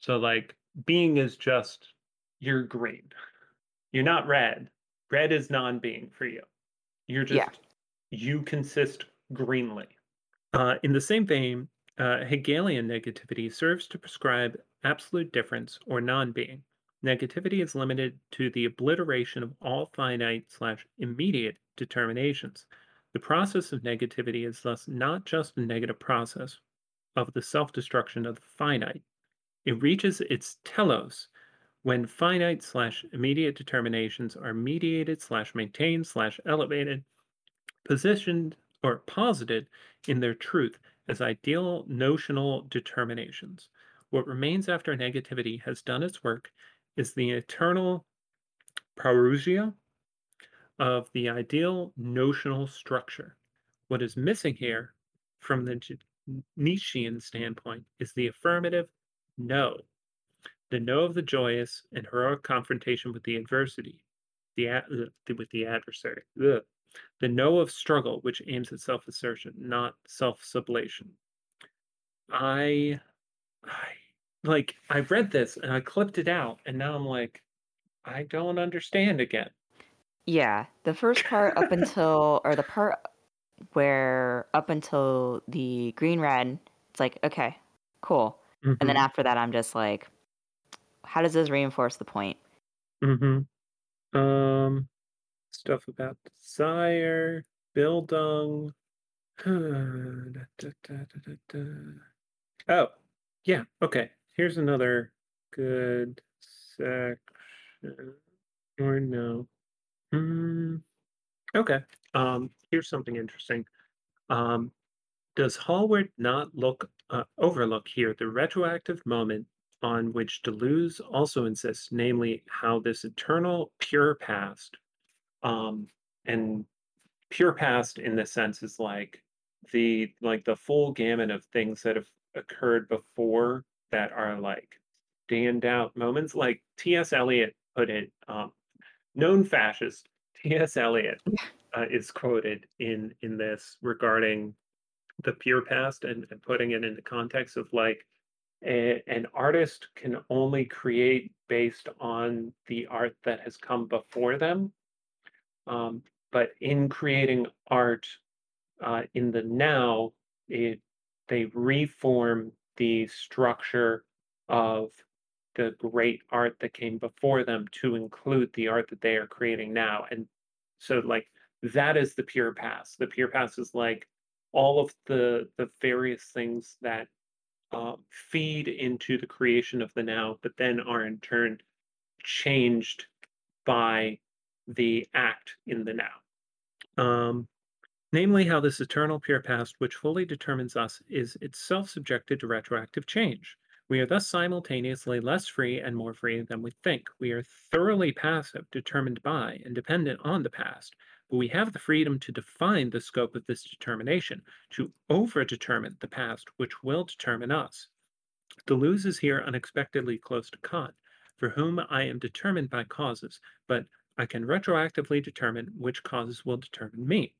[SPEAKER 2] so like being is just you're green. You're not red. Red is non-being for you. You're just
[SPEAKER 1] Yeah.
[SPEAKER 2] you consist greenly. Uh, in the same vein, uh, Hegelian negativity serves to prescribe absolute difference, or non being. Negativity is limited to the obliteration of all finite slash immediate determinations. The process of negativity is thus not just a negative process of the self destruction of the finite. It reaches its telos when finite slash immediate determinations are mediated slash maintained slash elevated, positioned or posited in their truth as ideal notional determinations. What remains after negativity has done its work is the eternal parousia of the ideal notional structure. What is missing here from the Nietzschean standpoint is the affirmative no. The no of the joyous and heroic confrontation with the adversity, the, with the adversary. Ugh. The no of struggle, which aims at self assertion, not self sublation. I, I, like, I read this and I clipped it out, and now I'm like, I don't understand again.
[SPEAKER 1] Yeah, the first part up until, or the part where up until the green red, it's like, okay, cool. And then
[SPEAKER 2] Mm-hmm.
[SPEAKER 1] after that, I'm just like, how does this reinforce the point?
[SPEAKER 2] Mm-hmm. Um, stuff about desire, Bildung. Oh, yeah. Okay. Here's another good section. Or no. Hmm. Okay. Um, here's something interesting. Um, does Hallward not look uh, overlook here the retroactive moment on which Deleuze also insists, namely how this eternal pure past, um, and pure past in this sense is like the like the full gamut of things that have occurred before that are like standout moments. Like T.S. Eliot put it, um, known fascist T.S. Eliot uh, is quoted in in this regarding the pure past and, and putting it into context of like a, an artist can only create based on the art that has come before them. Um, but in creating art uh, in the now, it they reform the structure of the great art that came before them to include the art that they are creating now. And so like that is the pure past. The pure past is like all of the the various things that um, feed into the creation of the now, but then are in turn changed by the act in the now. Um, namely, how this eternal pure past, which fully determines us, is itself subjected to retroactive change. We are thus simultaneously less free and more free than we think. We are thoroughly passive, determined by, and dependent on the past, but we have the freedom to define the scope of this determination, to over-determine the past, which will determine us. Deleuze is here unexpectedly close to Kant, for whom I am determined by causes, but I can retroactively determine which causes will determine me.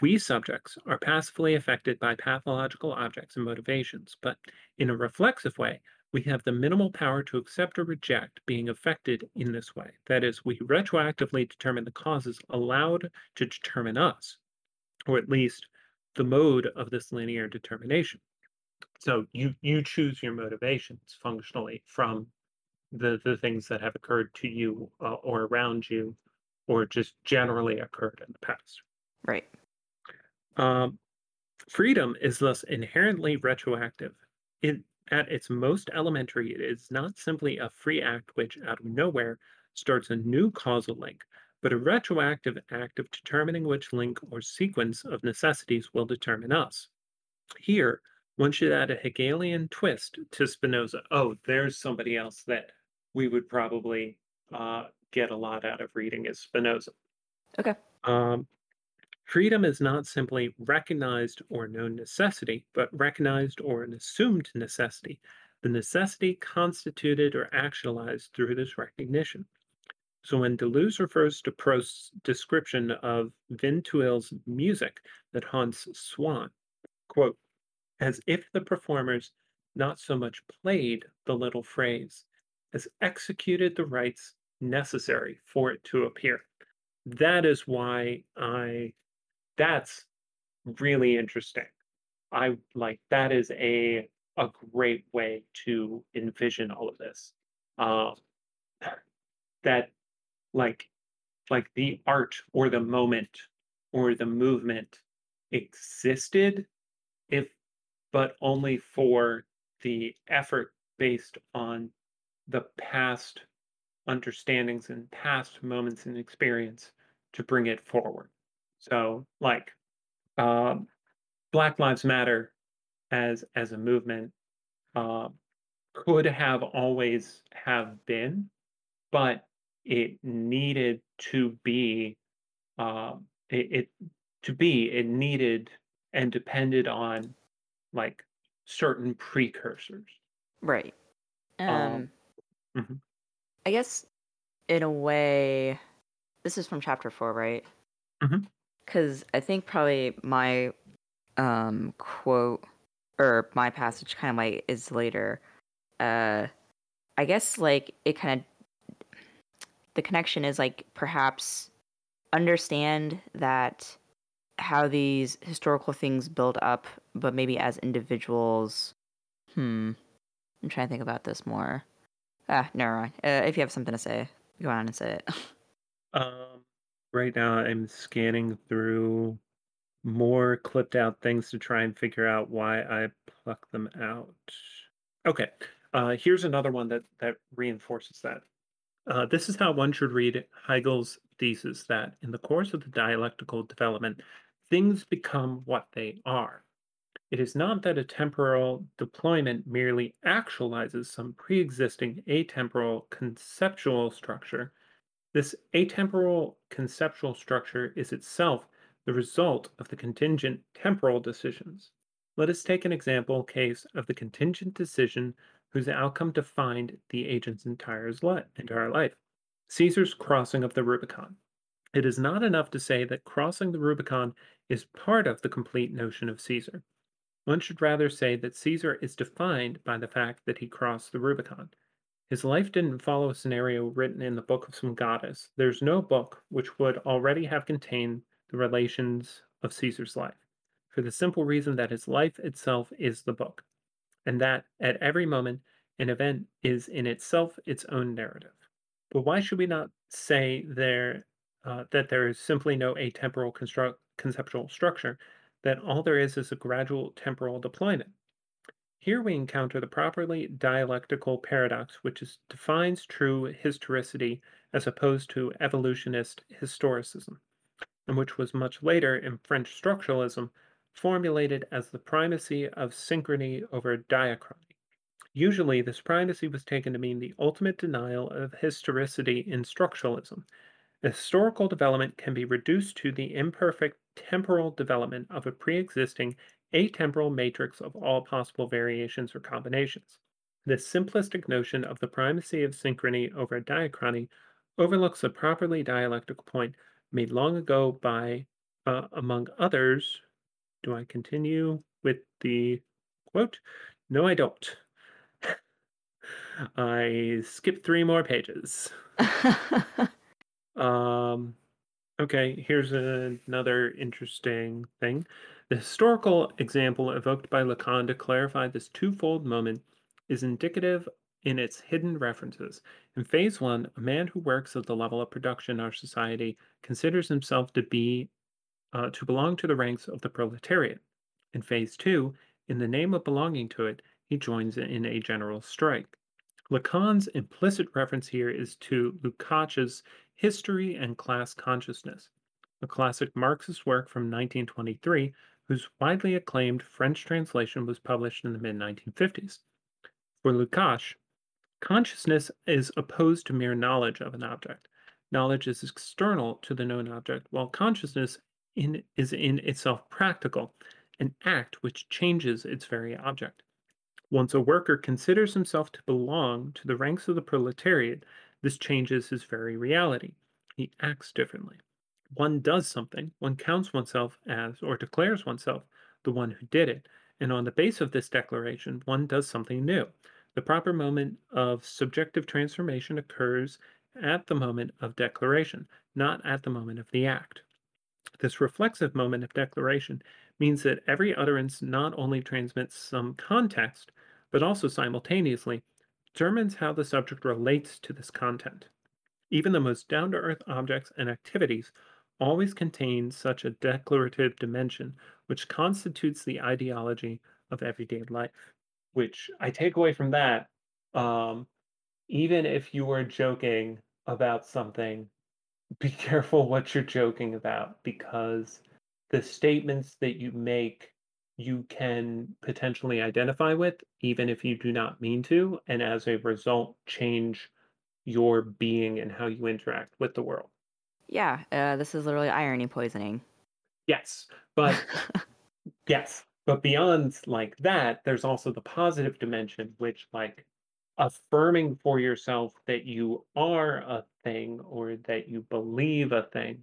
[SPEAKER 2] We subjects are passively affected by pathological objects and motivations, but in a reflexive way, we have the minimal power to accept or reject being affected in this way. That is, we retroactively determine the causes allowed to determine us, or at least the mode of this linear determination. So you you choose your motivations functionally from the the things that have occurred to you uh, or around you, or just generally occurred in the past.
[SPEAKER 1] Right.
[SPEAKER 2] Um, freedom is thus inherently retroactive. It, at its most elementary, it is not simply a free act which, out of nowhere, starts a new causal link, but a retroactive act of determining which link or sequence of necessities will determine us. Here, one should add a Hegelian twist to Spinoza. Oh, there's somebody else that we would probably uh, get a lot out of reading is Spinoza.
[SPEAKER 1] Okay.
[SPEAKER 2] Um, freedom is not simply recognized or known necessity, but recognized or an assumed necessity, the necessity constituted or actualized through this recognition. So when Deleuze refers to Proust's description of Vinteuil's music that haunts Swann, quote, as if the performers not so much played the little phrase as executed the rites necessary for it to appear. That is why I that's really interesting. I like that is a a great way to envision all of this. Um, that like like the art or the moment or the movement existed if but only for the effort based on the past understandings and past moments and experience to bring it forward. So, like, um, Black Lives Matter as as a movement uh, could have always have been, but it needed to be um, it, it to be it needed and depended on like certain precursors.
[SPEAKER 1] Right.
[SPEAKER 2] Um,
[SPEAKER 1] Um,
[SPEAKER 2] mhm,
[SPEAKER 1] I guess in a way, this is from chapter four, right? Because I think probably my um quote or my passage kind of like is later. Uh, I guess like it kind of the connection is like perhaps understand that how these historical things build up, but maybe as individuals. Hmm. I'm trying to think about this more. Ah, never mind. Uh, if you have something to say, go on and say it.
[SPEAKER 2] Um, right now, I'm scanning through more clipped out things to try and figure out why I pluck them out. Okay, uh, here's another one that that reinforces that. Uh, this is how one should read Hegel's thesis that in the course of the dialectical development, things become what they are. It is not that a temporal deployment merely actualizes some pre existing atemporal conceptual structure this atemporal conceptual structure is itself the result of the contingent temporal decisions. Let us take an example case of the contingent decision whose outcome defined the agent's entire life. Caesar's crossing of the Rubicon. It is not enough to say that crossing the Rubicon is part of the complete notion of Caesar. One should rather say that Caesar is defined by the fact that he crossed the Rubicon. His life didn't follow a scenario written in the book of some goddess. There's no book which would already have contained the relations of Caesar's life, for the simple reason that his life itself is the book, and that at every moment an event is in itself its own narrative. But why should we not say there uh, that there is simply no atemporal construct, conceptual structure, that all there is is a gradual temporal deployment? Here we encounter the properly dialectical paradox which is, defines true historicity as opposed to evolutionist historicism, and which was much later in French structuralism formulated as the primacy of synchrony over diachrony. Usually, this primacy was taken to mean the ultimate denial of historicity in structuralism. Historical development can be reduced to the imperfect temporal development of a pre existing atemporal matrix of all possible variations or combinations. This simplistic notion of the primacy of synchrony over diachrony overlooks a properly dialectical point made long ago by, uh, among others, do I continue with the quote? No, I don't. I skipped three more pages. um, Okay, here's another interesting thing. The historical example evoked by Lacan to clarify this twofold moment is indicative in its hidden references. In phase one, a man who works at the level of production in our society considers himself to be uh, to belong to the ranks of the proletariat. In phase two, in the name of belonging to it, he joins in a general strike. Lacan's implicit reference here is to Lukács's History and Class Consciousness, a classic Marxist work from 1923 whose widely acclaimed French translation was published in the mid 1950s. For Lukács, consciousness is opposed to mere knowledge of an object. Knowledge is external to the known object, while consciousness in, is in itself practical, an act which changes its very object. Once a worker considers himself to belong to the ranks of the proletariat, this changes his very reality. He acts differently. One does something, one counts oneself as, or declares oneself, the one who did it, and on the base of this declaration, one does something new. The proper moment of subjective transformation occurs at the moment of declaration, not at the moment of the act. This reflexive moment of declaration means that every utterance not only transmits some context, but also simultaneously determines how the subject relates to this content. Even the most down to earth objects and activities always contain such a declarative dimension, which constitutes the ideology of everyday life. Which I take away from that, um, even if you were joking about something, be careful what you're joking about because the statements that you make you can potentially identify with even if you do not mean to and as a result change your being and how you interact with the world
[SPEAKER 1] Yeah, uh, this is literally irony poisoning.
[SPEAKER 2] yes but yes but beyond like that there's also the positive dimension which like affirming for yourself that you are a thing or that you believe a thing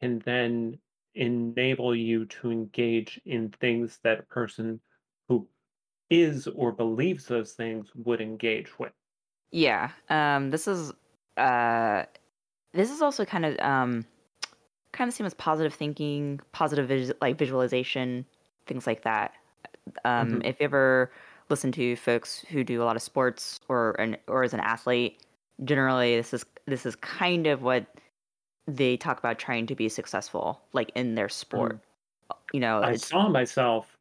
[SPEAKER 2] can then enable you to engage in things that a person who is or believes those things would engage with.
[SPEAKER 1] Yeah, um, this is uh, this is also kind of um, kind of same as positive thinking, positive vis- like visualization, things like that. Um,
[SPEAKER 2] Mhm.
[SPEAKER 1] if you ever listen to folks who do a lot of sports or an or as an athlete, generally this is this is kind of what they talk about trying to be successful, like in their sport.
[SPEAKER 2] Mm.
[SPEAKER 1] You know,
[SPEAKER 2] I saw myself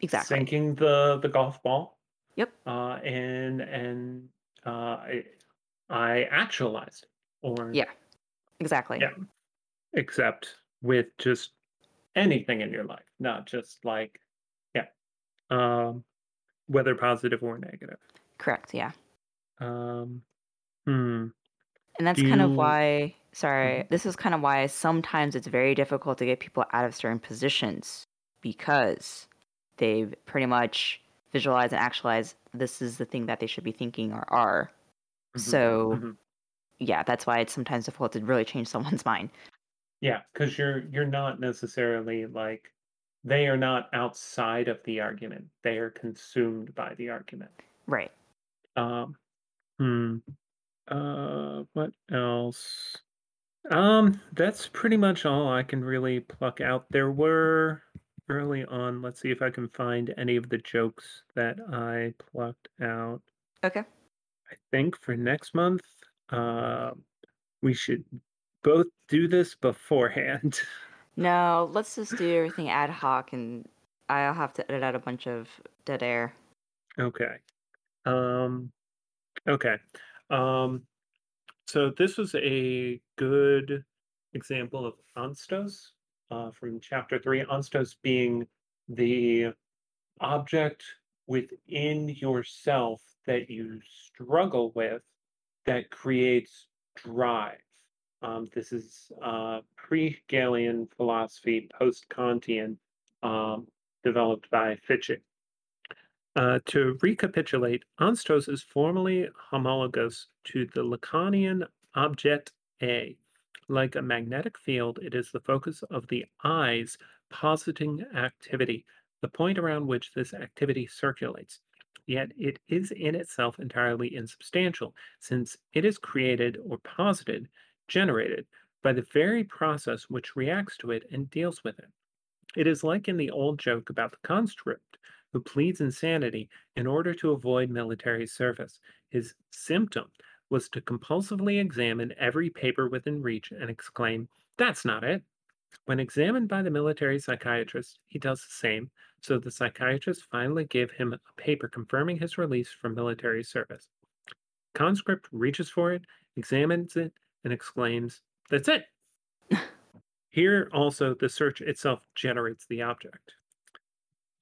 [SPEAKER 1] exactly.
[SPEAKER 2] sinking the the golf ball,
[SPEAKER 1] Yep.
[SPEAKER 2] uh, and and uh, I, I actualized, it. or
[SPEAKER 1] Yeah. Exactly.
[SPEAKER 2] yeah, except with just anything in your life, not just like yeah, um, whether positive or negative.
[SPEAKER 1] Correct. Yeah.
[SPEAKER 2] Um, hmm.
[SPEAKER 1] And
[SPEAKER 2] Do
[SPEAKER 1] that's kind of why, sorry, this is kind of why sometimes it's very difficult to get people out of certain positions because they've pretty much visualized and actualized this is the thing that they should be thinking or are.
[SPEAKER 2] mhm,
[SPEAKER 1] So,
[SPEAKER 2] mhm.
[SPEAKER 1] yeah, that's why it's sometimes difficult to really change someone's mind.
[SPEAKER 2] Yeah, because you're you're not necessarily like they are not outside of the argument. They are consumed by the argument.
[SPEAKER 1] Right.
[SPEAKER 2] Um, hmm. Uh, what else? Um, that's pretty much all I can really pluck out. There were early on, let's see if I can find any of the jokes that I plucked out.
[SPEAKER 1] Okay.
[SPEAKER 2] I think for next month, uh, we should both do this beforehand.
[SPEAKER 1] No, let's just do everything ad hoc and I'll have to edit out a bunch of dead air.
[SPEAKER 2] Okay. Um, okay. Um, so this is a good example of Anstoss uh, from chapter three. Anstos being the object within yourself that you struggle with that creates drive. Um, this is uh, pre-Hegelian philosophy, post-Kantian, um, developed by Fichte. Uh, to recapitulate, Anstoss is formally homologous to the Lacanian object A. Like a magnetic field, it is the focus of the eye's positing activity, the point around which this activity circulates. Yet it is in itself entirely insubstantial, since it is created or posited, generated, by the very process which reacts to it and deals with it. It is like in the old joke about the conscript who pleads insanity in order to avoid military service. His symptom was to compulsively examine every paper within reach and exclaim, That's not it. When examined by the military psychiatrist, he does the same, so the psychiatrist finally gave him a paper confirming his release from military service. Conscript reaches for it, examines it, and exclaims, That's it. Here also, the search itself generates the object.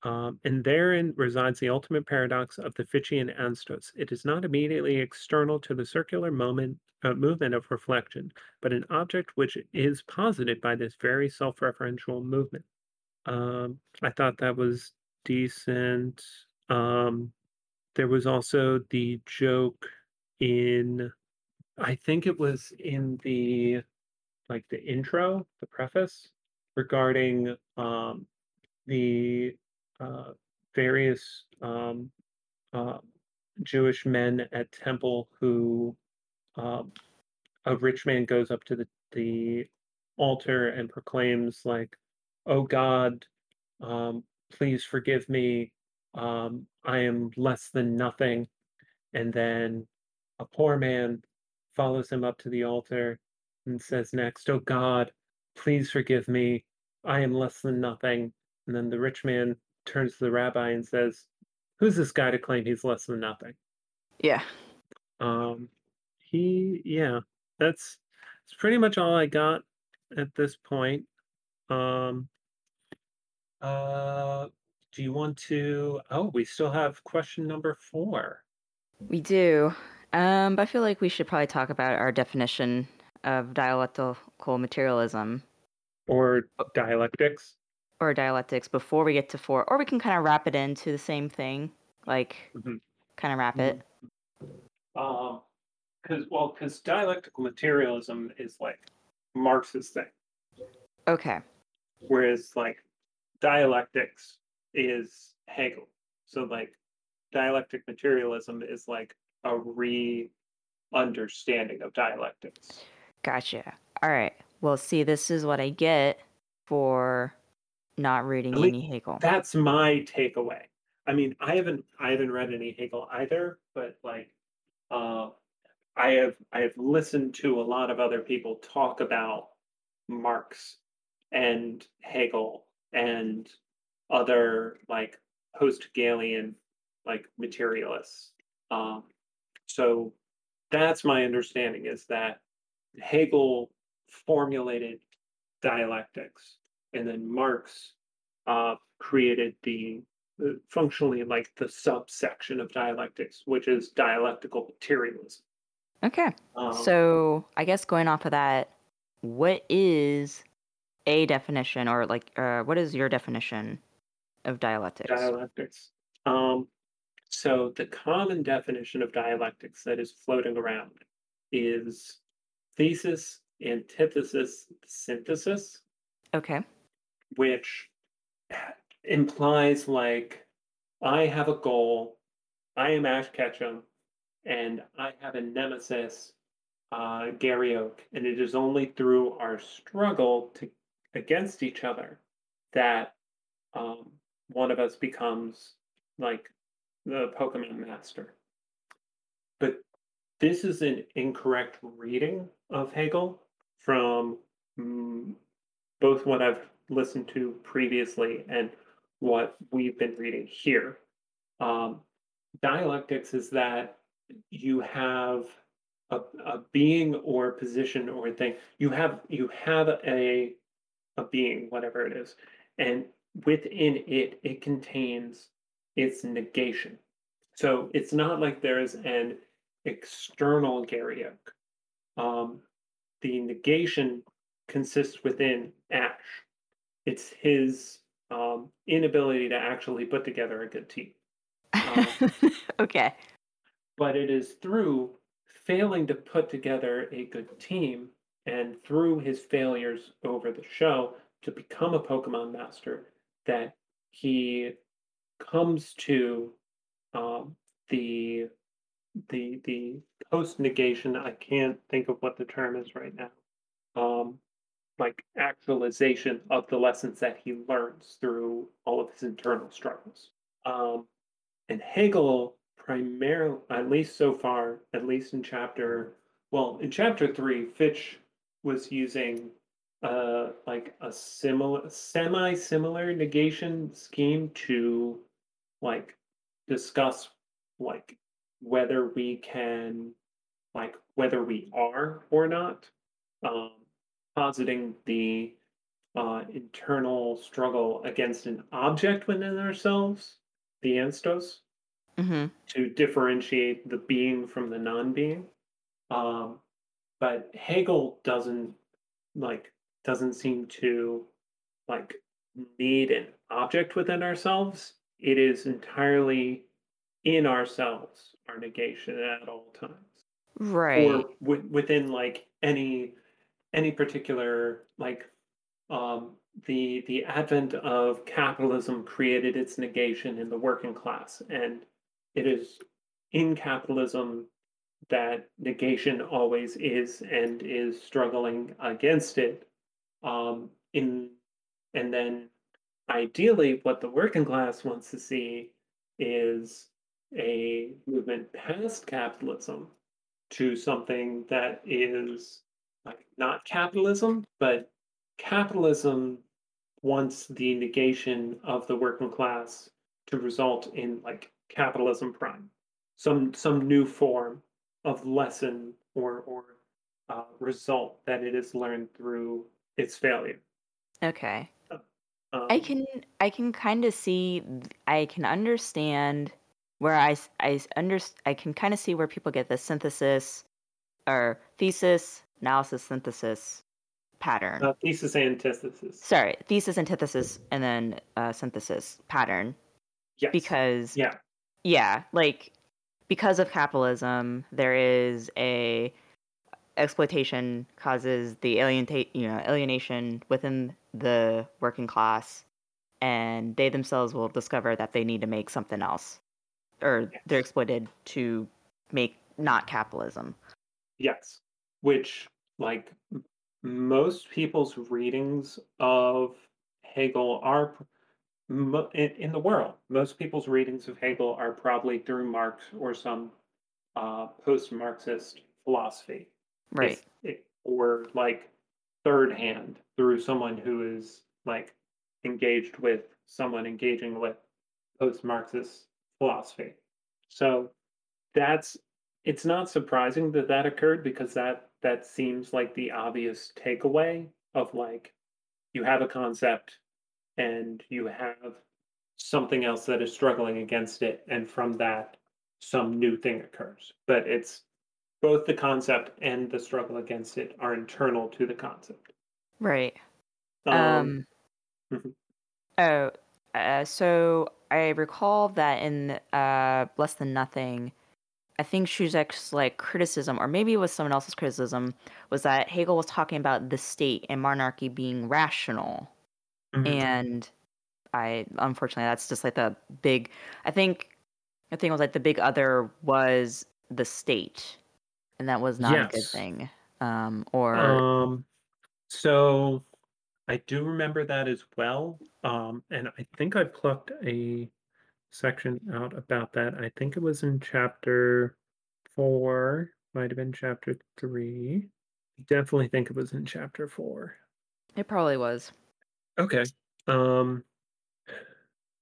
[SPEAKER 2] Um, and therein resides the ultimate paradox of the Fichtean Anstoss. It is not immediately external to the circular moment, uh, movement of reflection, but an object which is posited by this very self-referential movement. Um, I thought that was decent. Um, there was also the joke in, I think it was in the like the intro, the preface regarding um, the uh, various um, uh, Jewish men at temple who um, a rich man goes up to the, the altar and proclaims like, "Oh God, um, please forgive me. Um, I am less than nothing. And then a poor man follows him up to the altar and says next, Oh God, please forgive me. I am less than nothing. And then the rich man turns to the rabbi and says, Who's this guy to claim he's less than nothing?
[SPEAKER 1] Yeah.
[SPEAKER 2] Um, he, yeah, that's that's pretty much all I got at this point. Um, uh, do you want to? Oh, we still have question number four.
[SPEAKER 1] We do. Um, but I feel like we should probably talk about our definition of dialectical materialism
[SPEAKER 2] Or dialectics.
[SPEAKER 1] Or dialectics before we get to four, or we can kind of wrap it into the same thing, like
[SPEAKER 2] Mhm.
[SPEAKER 1] kind of wrap it.
[SPEAKER 2] Um, because well, because dialectical materialism is like Marx's thing,
[SPEAKER 1] Okay.
[SPEAKER 2] whereas like dialectics is Hegel. So like dialectic materialism is like a re-understanding of dialectics.
[SPEAKER 1] Gotcha. All right. Well, see, this is what I get for not reading
[SPEAKER 2] At
[SPEAKER 1] any Hegel.
[SPEAKER 2] That's my takeaway. I mean, I haven't I haven't read any Hegel either, but like, uh, I have I have listened to a lot of other people talk about Marx and Hegel and other like post-Hegelian like materialists. Um, so that's my understanding is that Hegel formulated dialectics, and then Marx uh, created the uh, functionally like the subsection of dialectics, which is dialectical materialism.
[SPEAKER 1] Okay.
[SPEAKER 2] Um,
[SPEAKER 1] So I guess going off of that, what is a definition, or like, uh, what is your definition of dialectics?
[SPEAKER 2] dialectics. Um, so the common definition of dialectics that is floating around is thesis, antithesis, synthesis,
[SPEAKER 1] Okay.
[SPEAKER 2] Which implies like I have a goal, I am Ash Ketchum, and I have a nemesis, uh, Gary Oak, and it is only through our struggle to against each other that um, one of us becomes like the Pokemon master. But this is an incorrect reading of Hegel from mm, both what I've listened to previously and what we've been reading here. Um, dialectics is that you have a, a being or position or thing. You have you have a a being, whatever it is, and within it, it contains its negation. So it's not like there is an external Gary Oak. Um, the negation consists within Ash. It's his um, inability to actually put together a good team. Um,
[SPEAKER 1] okay.
[SPEAKER 2] but it is through failing to put together a good team and through his failures over the show to become a Pokemon master that he comes to um, the the the post negation. I can't think of what the term is right now. Um, like actualization of the lessons that he learns through all of his internal struggles. Um, and Hegel primarily, at least so far, at least in chapter, well, in chapter three, Fichte was using uh like a similar, semi-similar negation scheme to like discuss like whether we can like whether we are or not um positing the uh internal struggle against an object within ourselves the Anstoss
[SPEAKER 1] hmm
[SPEAKER 2] to differentiate the being from the non-being. Um, but Hegel doesn't like doesn't seem to like need an object within ourselves. It is entirely in ourselves, our negation at all times,
[SPEAKER 1] Right.
[SPEAKER 2] or w- within like any any particular like um, the the advent of capitalism created its negation in the working class, and it is in capitalism that negation always is and is struggling against it. Um, in and then ideally, what the working class wants to see is a movement past capitalism to something that is like not capitalism, but capitalism wants the negation of the working class to result in like capitalism prime, some some new form of lesson or or uh, result that it has learned through its failure.
[SPEAKER 1] Okay.
[SPEAKER 2] Um,
[SPEAKER 1] I can I can kind of see I can understand where I I under I can kind of see where people get the synthesis or thesis analysis synthesis pattern.
[SPEAKER 2] uh, thesis antithesis.
[SPEAKER 1] Sorry, thesis antithesis and then uh, synthesis pattern
[SPEAKER 2] Yes.
[SPEAKER 1] because
[SPEAKER 2] yeah,
[SPEAKER 1] yeah, like because of capitalism, there is a exploitation causes the alienate you know alienation within the working class, and they themselves will discover that they need to make something else, or they're exploited to make not capitalism.
[SPEAKER 2] yes. Which like most people's readings of Hegel are in, the world. Most people's readings of Hegel are probably through Marx or some uh, post-Marxist philosophy.
[SPEAKER 1] Right.
[SPEAKER 2] It- or like third hand through someone who is like engaged with someone engaging with post-Marxist philosophy. So that's it's not surprising that that occurred because that that seems like the obvious takeaway of like you have a concept and you have something else that is struggling against it and from that some new thing occurs but it's both the concept and the struggle against it are internal to the concept
[SPEAKER 1] Right.
[SPEAKER 2] um,
[SPEAKER 1] Um.
[SPEAKER 2] mhm.
[SPEAKER 1] Oh, uh, so I recall that in uh, Less Than Nothing, I think Zizek's like criticism, or maybe it was someone else's criticism, was that Hegel was talking about the state and monarchy being rational,
[SPEAKER 2] Mhm.
[SPEAKER 1] and I unfortunately that's just like the big. I think I think it was like the big other was the state, and that was not a good thing. Um, or
[SPEAKER 2] Um, so I do remember that as well. Um, and I think I plucked a section out about that. I think it was in chapter four, might have been chapter three. I definitely think it was in chapter four.
[SPEAKER 1] it probably was.
[SPEAKER 2] Okay. Um,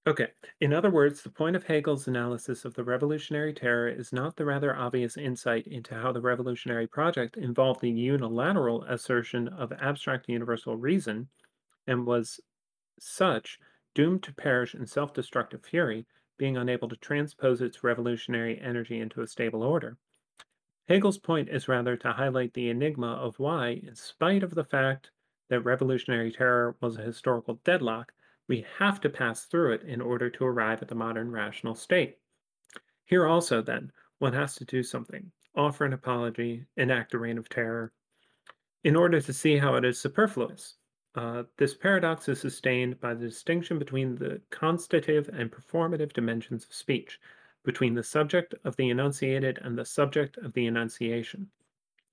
[SPEAKER 2] okay. In other words, the point of Hegel's analysis of the revolutionary terror is not the rather obvious insight into how the revolutionary project involved the unilateral assertion of abstract universal reason and was such doomed to perish in self destructive fury, being unable to transpose its revolutionary energy into a stable order. Hegel's point is rather to highlight the enigma of why, in spite of the fact that revolutionary terror was a historical deadlock, we have to pass through it in order to arrive at the modern rational state. Here also, then, one has to do something offer an apology, enact a reign of terror, in order to see how it is superfluous. Uh, this paradox is sustained by the distinction between the constitutive and performative dimensions of speech, between the subject of the enunciated and the subject of the enunciation.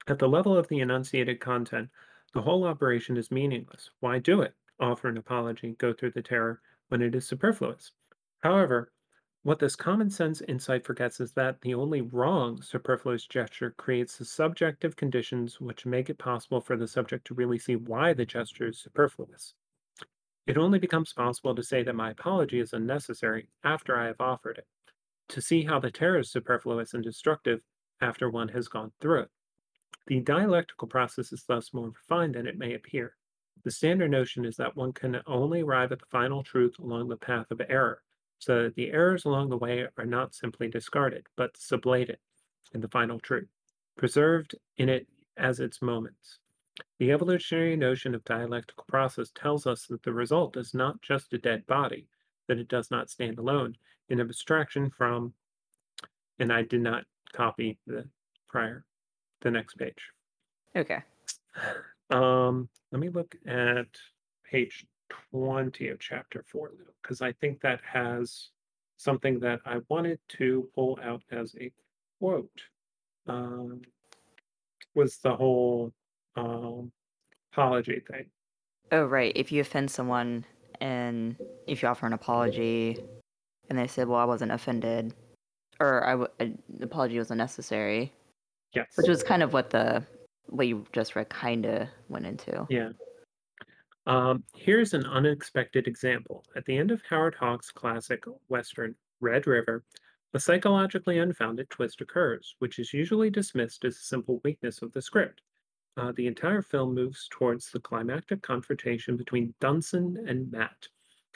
[SPEAKER 2] At the level of the enunciated content, the whole operation is meaningless. Why do it? Offer an apology, go through the terror when it is superfluous. However, what this common sense insight forgets is that the only wrong superfluous gesture creates the subjective conditions which make it possible for the subject to really see why the gesture is superfluous. It only becomes possible to say that my apology is unnecessary after I have offered it, to see how the terror is superfluous and destructive after one has gone through it. The dialectical process is thus more refined than it may appear. The standard notion is that one can only arrive at the final truth along the path of error, so that the errors along the way are not simply discarded, but sublated in the final truth, preserved in it as its moments. The evolutionary notion of dialectical process tells us that the result is not just a dead body, that it does not stand alone in abstraction from, and I did not copy the prior, the next page.
[SPEAKER 1] Okay.
[SPEAKER 2] Um, let me look at page 20 of chapter 4, because I think that has something that I wanted to pull out as a quote. Um, was the whole um, apology thing.
[SPEAKER 1] Oh, right. If you offend someone and if you offer an apology, and they said, "Well, I wasn't offended," or I w- an apology was unnecessary,
[SPEAKER 2] Yes.
[SPEAKER 1] which was kind of what the what you just read kind of went into.
[SPEAKER 2] Yeah. Um, here's an unexpected example. At the end of Howard Hawks' classic Western Red River, a psychologically unfounded twist occurs, which is usually dismissed as a simple weakness of the script. Uh, the entire film moves towards the climactic confrontation between Dunson and Matt,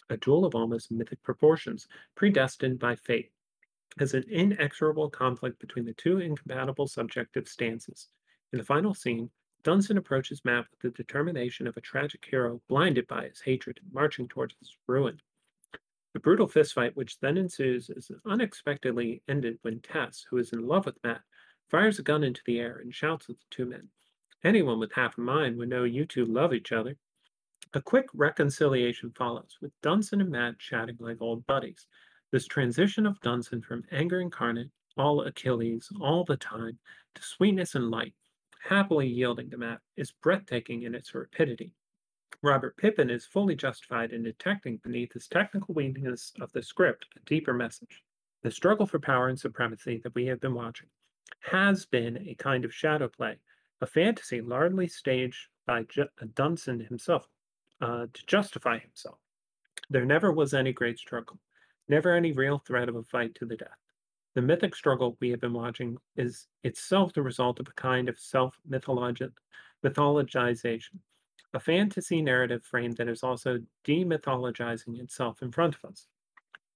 [SPEAKER 2] a duel of almost mythic proportions, predestined by fate, as an inexorable conflict between the two incompatible subjective stances. In the final scene, Dunson approaches Matt with the determination of a tragic hero blinded by his hatred and marching towards his ruin. The brutal fistfight which then ensues is unexpectedly ended when Tess, who is in love with Matt, fires a gun into the air and shouts at the two men. Anyone with half a mind would know you two love each other. A quick reconciliation follows, with Dunson and Matt chatting like old buddies. This transition of Dunson from anger incarnate, all Achilles, all the time, to sweetness and light, happily yielding to Matt, is breathtaking in its rapidity. Robert Pippin is fully justified in detecting beneath his technical weakness of the script a deeper message. The struggle for power and supremacy that we have been watching has been a kind of shadow play, a fantasy largely staged by J- Dunson himself uh, to justify himself. There never was any great struggle, never any real threat of a fight to the death. The mythic struggle we have been watching is itself the result of a kind of self mythologization, a fantasy narrative frame that is also demythologizing itself in front of us.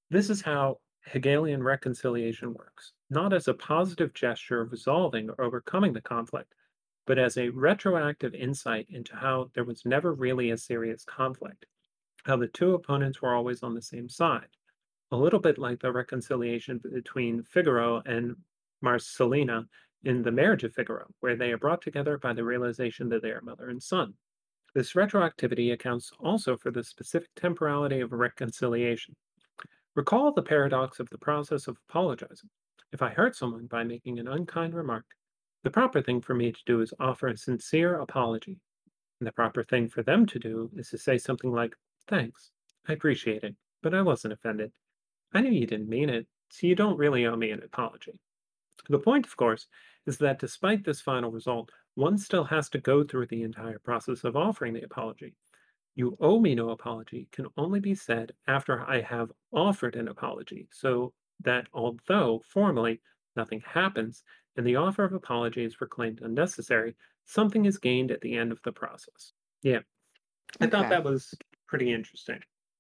[SPEAKER 2] This is how Hegelian reconciliation works, not as a positive gesture of resolving or overcoming the conflict, but as a retroactive insight into how there was never really a serious conflict, how the two opponents were always on the same side, a little bit like the reconciliation between Figaro and Marcellina in The Marriage of Figaro, where they are brought together by the realization that they are mother and son. This retroactivity accounts also for the specific temporality of reconciliation. Recall the paradox of the process of apologizing. If I hurt someone by making an unkind remark, the proper thing for me to do is offer a sincere apology. And the proper thing for them to do is to say something like, Thanks, I appreciate it, but I wasn't offended. I knew you didn't mean it, so you don't really owe me an apology. The point, of course, is that despite this final result, one still has to go through the entire process of offering the apology. You owe me no apology can only be said after I have offered an apology, so that although formally nothing happens and the offer of apology is proclaimed unnecessary, something is gained at the end of the process. Yeah. I thought that was pretty interesting.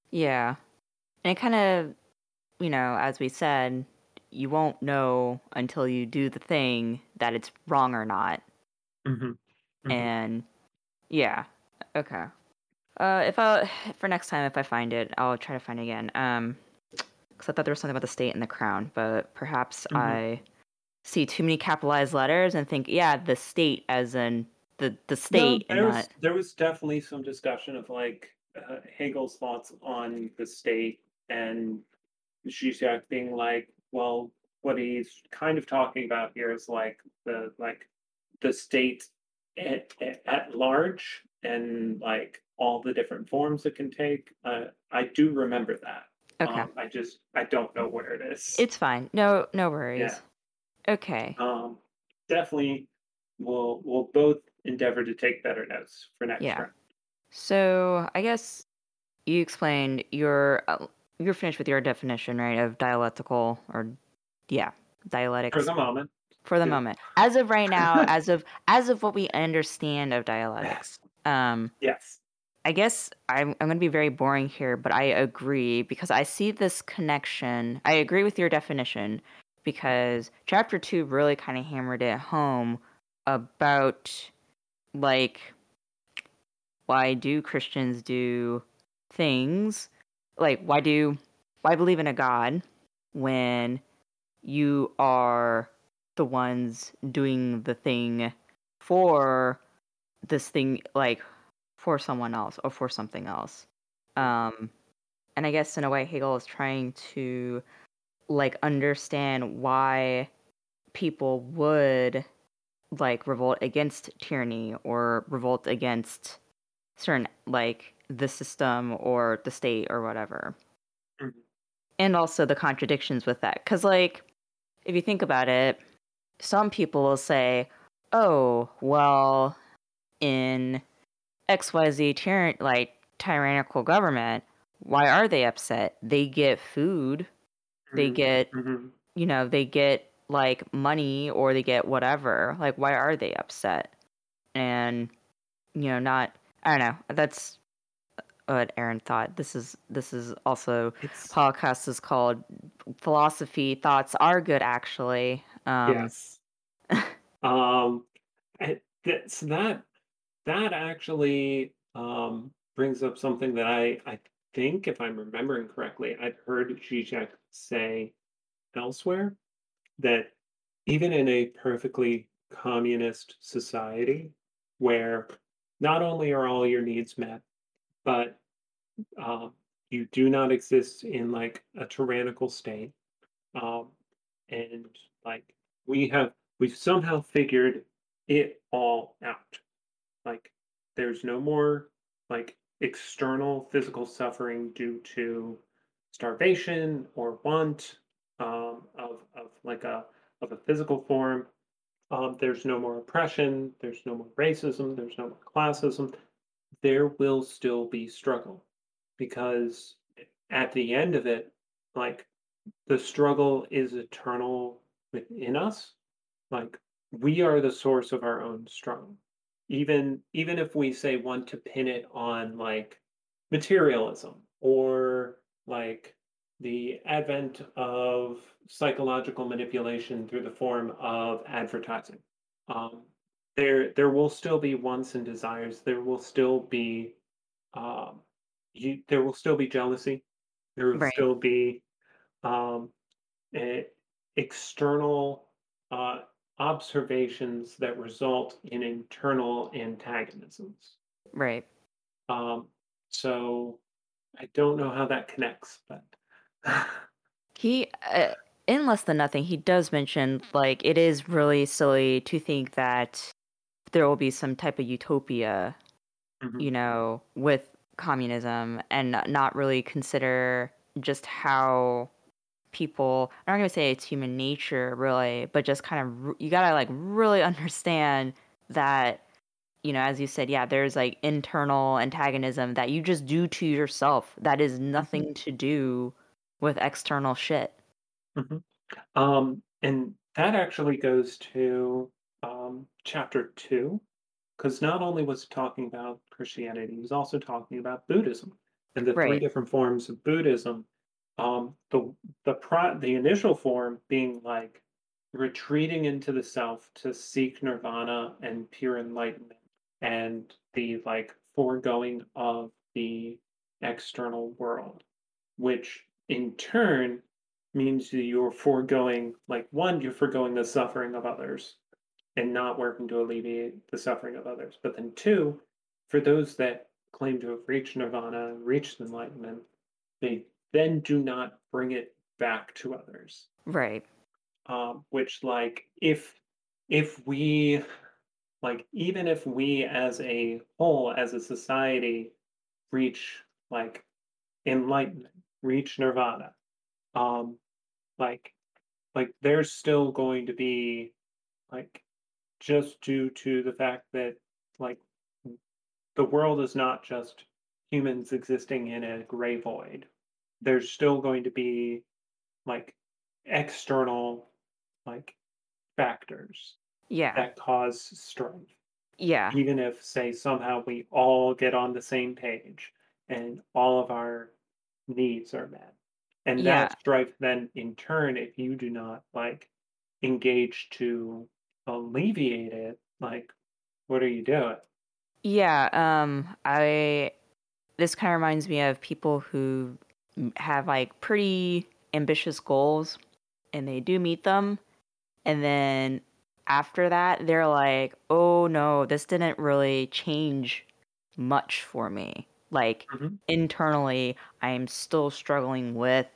[SPEAKER 1] Yeah. And it kind of, you know, as we said, you won't know until you do the thing that it's wrong or not.
[SPEAKER 2] hmm Mhm.
[SPEAKER 1] And yeah. Okay. Uh if I for next time if I find it, I'll try to find it again. Um cuz I thought there was something about the state and the crown, but perhaps
[SPEAKER 2] Mhm.
[SPEAKER 1] I see too many capitalized letters and think, yeah, the state as in the the state and
[SPEAKER 2] there
[SPEAKER 1] not
[SPEAKER 2] was there was definitely some discussion of like uh, Hegel's thoughts on the state and Zizek being like, well, what he's kind of talking about here is like the like the state at, at, at large and like all the different forms it can take. Uh, I do remember that.
[SPEAKER 1] Okay.
[SPEAKER 2] Um, I just I don't know where it is.
[SPEAKER 1] It's fine. No no worries. Yeah. Okay.
[SPEAKER 2] um, definitely we'll we'll both endeavor to take better notes for next
[SPEAKER 1] Yeah.
[SPEAKER 2] round.
[SPEAKER 1] So I guess you explained your uh, you're finished with your definition, right, of dialectical or yeah, dialectics
[SPEAKER 2] For the moment.
[SPEAKER 1] for the
[SPEAKER 2] yeah.
[SPEAKER 1] moment. As of right now, as of as of what we understand of dialectics. Um
[SPEAKER 2] Yes.
[SPEAKER 1] I guess I'm I'm going to be very boring here, but I agree because I see this connection. I agree with your definition because chapter 2 really kind of hammered it home about like why do Christians do things like why do why believe in a god when you are the ones doing the thing for this thing like for someone else or for something else? Um and i guess in a way hegel is trying to like understand why people would like revolt against tyranny or revolt against certain like the system or the state or whatever.
[SPEAKER 2] Mhm.
[SPEAKER 1] and also the contradictions with that. Because like if you think about it some people will say oh well in xyz tyrann- like tyrannical government why are they upset? They get food they
[SPEAKER 2] Mhm,
[SPEAKER 1] get
[SPEAKER 2] mhm.
[SPEAKER 1] you know they get like money or they get whatever. Like why are they upset? And you know not i don't know that's what aaron thought this is this is also
[SPEAKER 2] It's
[SPEAKER 1] podcast is called philosophy thoughts are good actually um
[SPEAKER 2] yes. Um, and that, so that that actually um, brings up something that I I think, if I'm remembering correctly, I've heard Zizek say elsewhere that even in a perfectly communist society where not only are all your needs met, but um, you do not exist in like a tyrannical state, um, and like we have we've somehow figured it all out. Like there's no more like external physical suffering due to starvation or want um, of of like a of a physical form. Um, there's no more oppression there's no more racism there's no more classism. There will still be struggle because at the end of it like the struggle is eternal within us. Like we are the source of our own struggle. Even even if we say want to pin it on like materialism or like the advent of psychological manipulation through the form of advertising um, there there will still be wants and desires. There will still be um, you, there will still be jealousy. There will
[SPEAKER 1] right.
[SPEAKER 2] still be um, external uh, observations that result in internal antagonisms.
[SPEAKER 1] right.
[SPEAKER 2] Um, so I don't know how that connects, but
[SPEAKER 1] he uh, in less than nothing he does mention like it is really silly to think that there will be some type of utopia
[SPEAKER 2] Mhm,
[SPEAKER 1] you know, with communism and not- really consider just how people I'm not gonna say it's human nature really, but just kind of you gotta like really understand that you know, as you said, yeah, there's like internal antagonism that you just do to yourself that is
[SPEAKER 2] mhm,
[SPEAKER 1] nothing to do with external shit.
[SPEAKER 2] mhm. Um, and that actually goes to um, chapter two, because not only was it talking about Christianity, he was also talking about Buddhism and the three
[SPEAKER 1] Right.
[SPEAKER 2] different forms of Buddhism. Um, the the pro, the initial form being like retreating into the self to seek nirvana and pure enlightenment, and the like foregoing of the external world, which in turn means that you're foregoing like one, you're foregoing the suffering of others and not working to alleviate the suffering of others. But then, two, for those that claim to have reached nirvana reached enlightenment, they then do not bring it back to others.
[SPEAKER 1] Right.
[SPEAKER 2] Um, which, like, if if we like, even if we as a whole, as a society, reach like enlightenment, reach nirvana, um, like like there's still going to be like just due to the fact that like the world is not just humans existing in a gray void. There's still going to be like external like factors
[SPEAKER 1] Yeah.
[SPEAKER 2] that cause strife.
[SPEAKER 1] Yeah.
[SPEAKER 2] Even if say somehow we all get on the same page and all of our needs are met. And
[SPEAKER 1] Yeah.
[SPEAKER 2] that strife then in turn, if you do not like engage to alleviate it, like what are you doing?
[SPEAKER 1] Yeah, um I this kind of reminds me of people who have like pretty ambitious goals and they do meet them and then after that they're like, "Oh no, this didn't really change much for me." Like
[SPEAKER 2] Mhm,
[SPEAKER 1] internally, I am still struggling with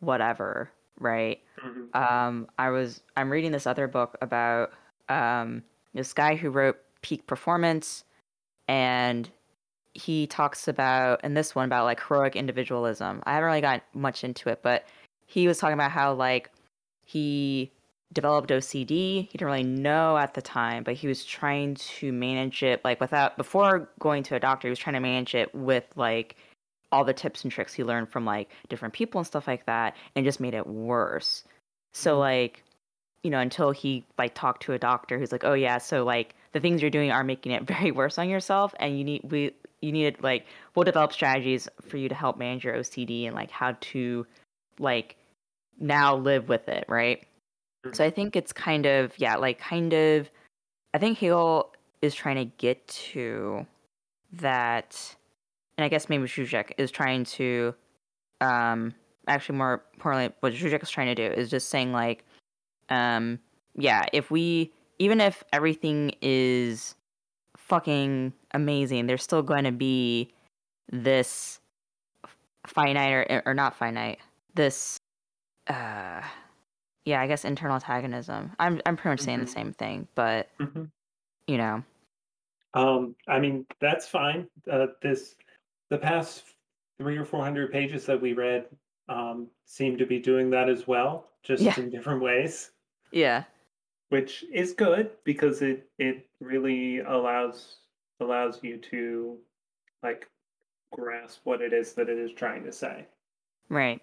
[SPEAKER 1] whatever, right?
[SPEAKER 2] mhm,
[SPEAKER 1] Um I was I'm reading this other book about um this guy who wrote Peak Performance and he talks about in this one about like heroic individualism. I haven't really got much into it, but he was talking about how like he developed OCD. He didn't really know at the time, but he was trying to manage it like without before going to a doctor. He was trying to manage it with like all the tips and tricks he learned from like different people and stuff like that, and just made it worse. So
[SPEAKER 2] Mhm.
[SPEAKER 1] like, you know, until he like talked to a doctor who's like, oh yeah, so like the things you're doing are making it very worse on yourself, and you need we you need like we'll develop strategies for you to help manage your OCD and like how to like now live with it, right? So I think it's kind of yeah, like kind of I think Hegel is trying to get to that and I guess maybe Zizek is trying to um actually more importantly what Zizek is trying to do is just saying like um yeah, if we even if everything is fucking amazing, there's still going to be this finite or, or not finite, this uh yeah, I guess internal antagonism. I'm I'm pretty much saying
[SPEAKER 2] Mhm.
[SPEAKER 1] the same thing, but
[SPEAKER 2] Mhm.
[SPEAKER 1] you know,
[SPEAKER 2] Um, I mean, that's fine. Uh, this the past three or four hundred pages that we read um, seem to be doing that as well, just
[SPEAKER 1] Yeah.
[SPEAKER 2] in different ways,
[SPEAKER 1] yeah,
[SPEAKER 2] which is good because it it really allows allows you to like grasp what it is that it is trying to say.
[SPEAKER 1] right.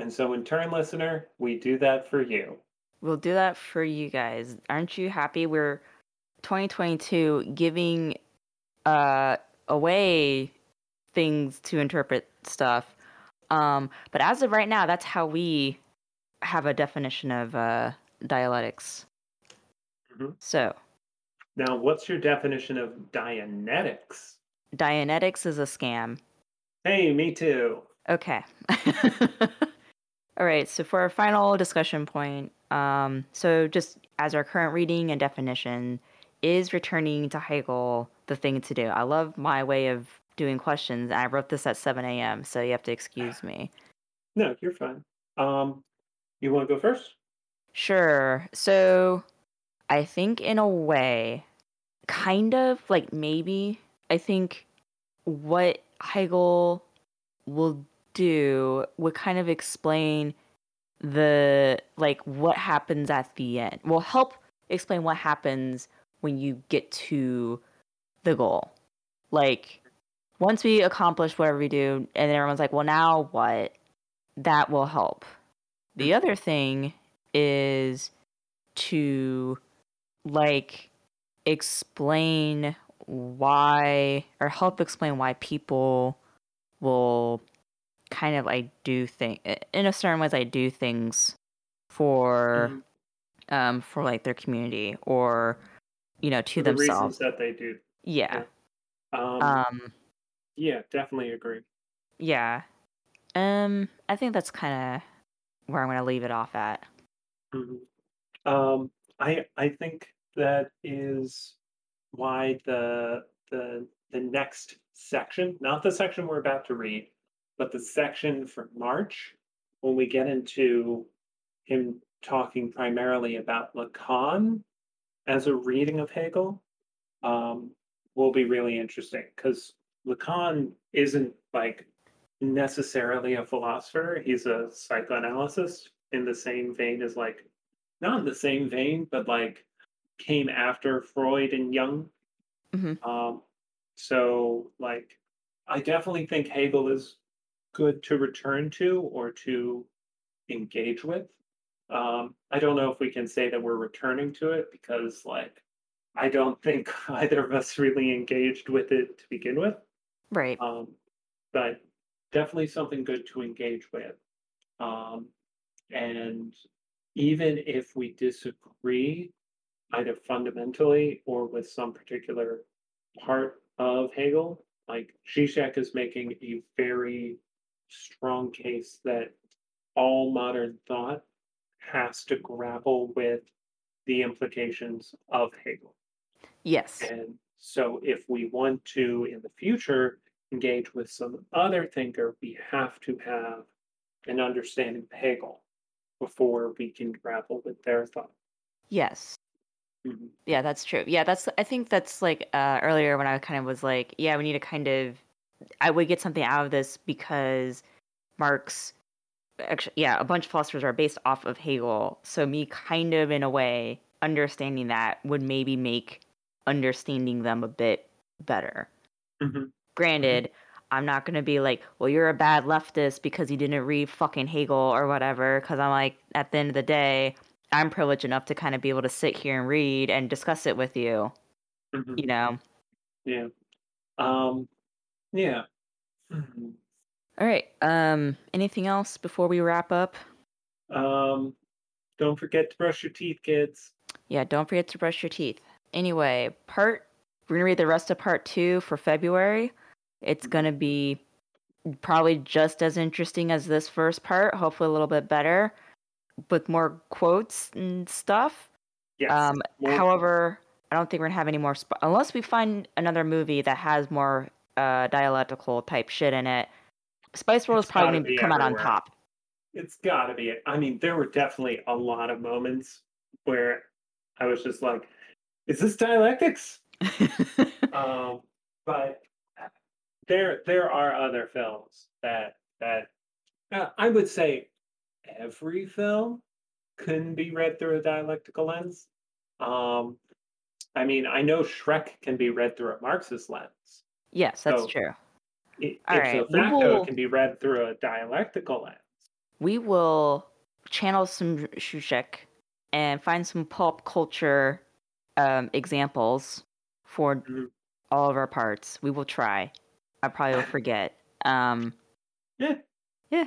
[SPEAKER 2] And so, in turn, listener, we do that for you.
[SPEAKER 1] We'll do that for you guys. Aren't you happy? We're 2022 giving uh away things to interpret stuff. Um, but as of right now, that's how we have a definition of uh dialectics.
[SPEAKER 2] Mhm.
[SPEAKER 1] So,
[SPEAKER 2] Now, what's your definition of Dianetics?
[SPEAKER 1] Dianetics is a scam.
[SPEAKER 2] Hey, me too.
[SPEAKER 1] Okay. All right. So for our final discussion point, um, so just as our current reading and definition, is returning to Hegel the thing to do? I love my way of doing questions. I wrote this at 7 a.m., so you have to excuse me.
[SPEAKER 2] No, you're fine. Um, you want to go first?
[SPEAKER 1] Sure. So I think in a way, kind of like maybe, I think what Hegel will do would kind of explain the like what happens at the end. Will help explain what happens when you get to the goal. Like once we accomplish whatever we do and then everyone's like, "Well, now what?" That will help. The other thing is to like explain why or help explain why people will kind of like do thing in a certain ways I do things for
[SPEAKER 2] Mhm.
[SPEAKER 1] um for like their community or you know to
[SPEAKER 2] For the reasons
[SPEAKER 1] themselves.
[SPEAKER 2] that they do.
[SPEAKER 1] Yeah.
[SPEAKER 2] Um,
[SPEAKER 1] Um
[SPEAKER 2] yeah, definitely agree.
[SPEAKER 1] yeah. Um I think that's kind of where I'm going to leave it off at.
[SPEAKER 2] Mhm. Um, I I think that is why the the the next section, not the section we're about to read, but the section for March, when we get into him talking primarily about Lacan as a reading of Hegel, um, will be really interesting because Lacan isn't like necessarily a philosopher. He's a psychoanalyst in the same vein as like not in the same vein, but like came after Freud and Jung.
[SPEAKER 1] Mhm.
[SPEAKER 2] Um, so like I definitely think Hegel is good to return to or to engage with. Um, I don't know if we can say that we're returning to it because like I don't think either of us really engaged with it to begin with.
[SPEAKER 1] Right.
[SPEAKER 2] Um, but definitely something good to engage with. Um, and even if we disagree, either fundamentally or with some particular part of Hegel, like Zizek is making a very strong case that all modern thought has to grapple with the implications of Hegel.
[SPEAKER 1] Yes.
[SPEAKER 2] And so, if we want to in the future engage with some other thinker, we have to have an understanding of Hegel before we can grapple with their thought.
[SPEAKER 1] Yes.
[SPEAKER 2] Mhm.
[SPEAKER 1] Yeah, that's true. Yeah, that's I think that's like uh earlier when I kind of was like, yeah, we need to kind of I would get something out of this because Marx actually, yeah, a bunch of philosophers are based off of Hegel. So me kind of in a way understanding that would maybe make understanding them a bit better.
[SPEAKER 2] hmm
[SPEAKER 1] Granted, I'm not gonna be like, well, you're a bad leftist because you didn't read fucking Hegel or whatever. Because I'm like, at the end of the day, I'm privileged enough to kind of be able to sit here and read and discuss it with you.
[SPEAKER 2] hmm
[SPEAKER 1] You know.
[SPEAKER 2] Yeah. Um. Yeah. Mhm.
[SPEAKER 1] All right. Um. Anything else before we wrap up?
[SPEAKER 2] Um. Don't forget to brush your teeth, kids.
[SPEAKER 1] Yeah. Don't forget to brush your teeth. Anyway, part we're gonna read the rest of part two for February. It's gonna be probably just as interesting as this first part. Hopefully, a little bit better with more quotes and stuff.
[SPEAKER 2] Yes.
[SPEAKER 1] Um, However, I don't think we're gonna have any more sp- unless we find another movie that has more uh, dialectical type shit in it. Spice World is probably gonna
[SPEAKER 2] be
[SPEAKER 1] come out on top.
[SPEAKER 2] It's got to be. I mean, there were definitely a lot of moments where I was just like, "Is this dialectics?" um, but there, there are other films that that uh, I would say every film can be read through a dialectical lens. Um, I mean, I know Shrek can be read through a Marxist lens.
[SPEAKER 1] yes, that's
[SPEAKER 2] So-
[SPEAKER 1] true.
[SPEAKER 2] I-
[SPEAKER 1] All right, will-
[SPEAKER 2] it can be read through a dialectical lens.
[SPEAKER 1] We will channel some Zizek and find some pulp culture um, examples for
[SPEAKER 2] Mhm.
[SPEAKER 1] all of our parts. We will try. I probably will forget. Um,
[SPEAKER 2] Yeah,
[SPEAKER 1] yeah.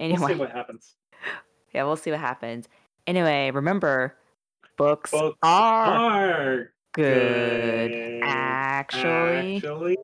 [SPEAKER 1] Anyway.
[SPEAKER 2] we'll see what happens.
[SPEAKER 1] Yeah, we'll see what happens. Anyway, remember, books,
[SPEAKER 2] Books
[SPEAKER 1] are
[SPEAKER 2] are
[SPEAKER 1] good.
[SPEAKER 2] good.
[SPEAKER 1] Actually,
[SPEAKER 2] Actually,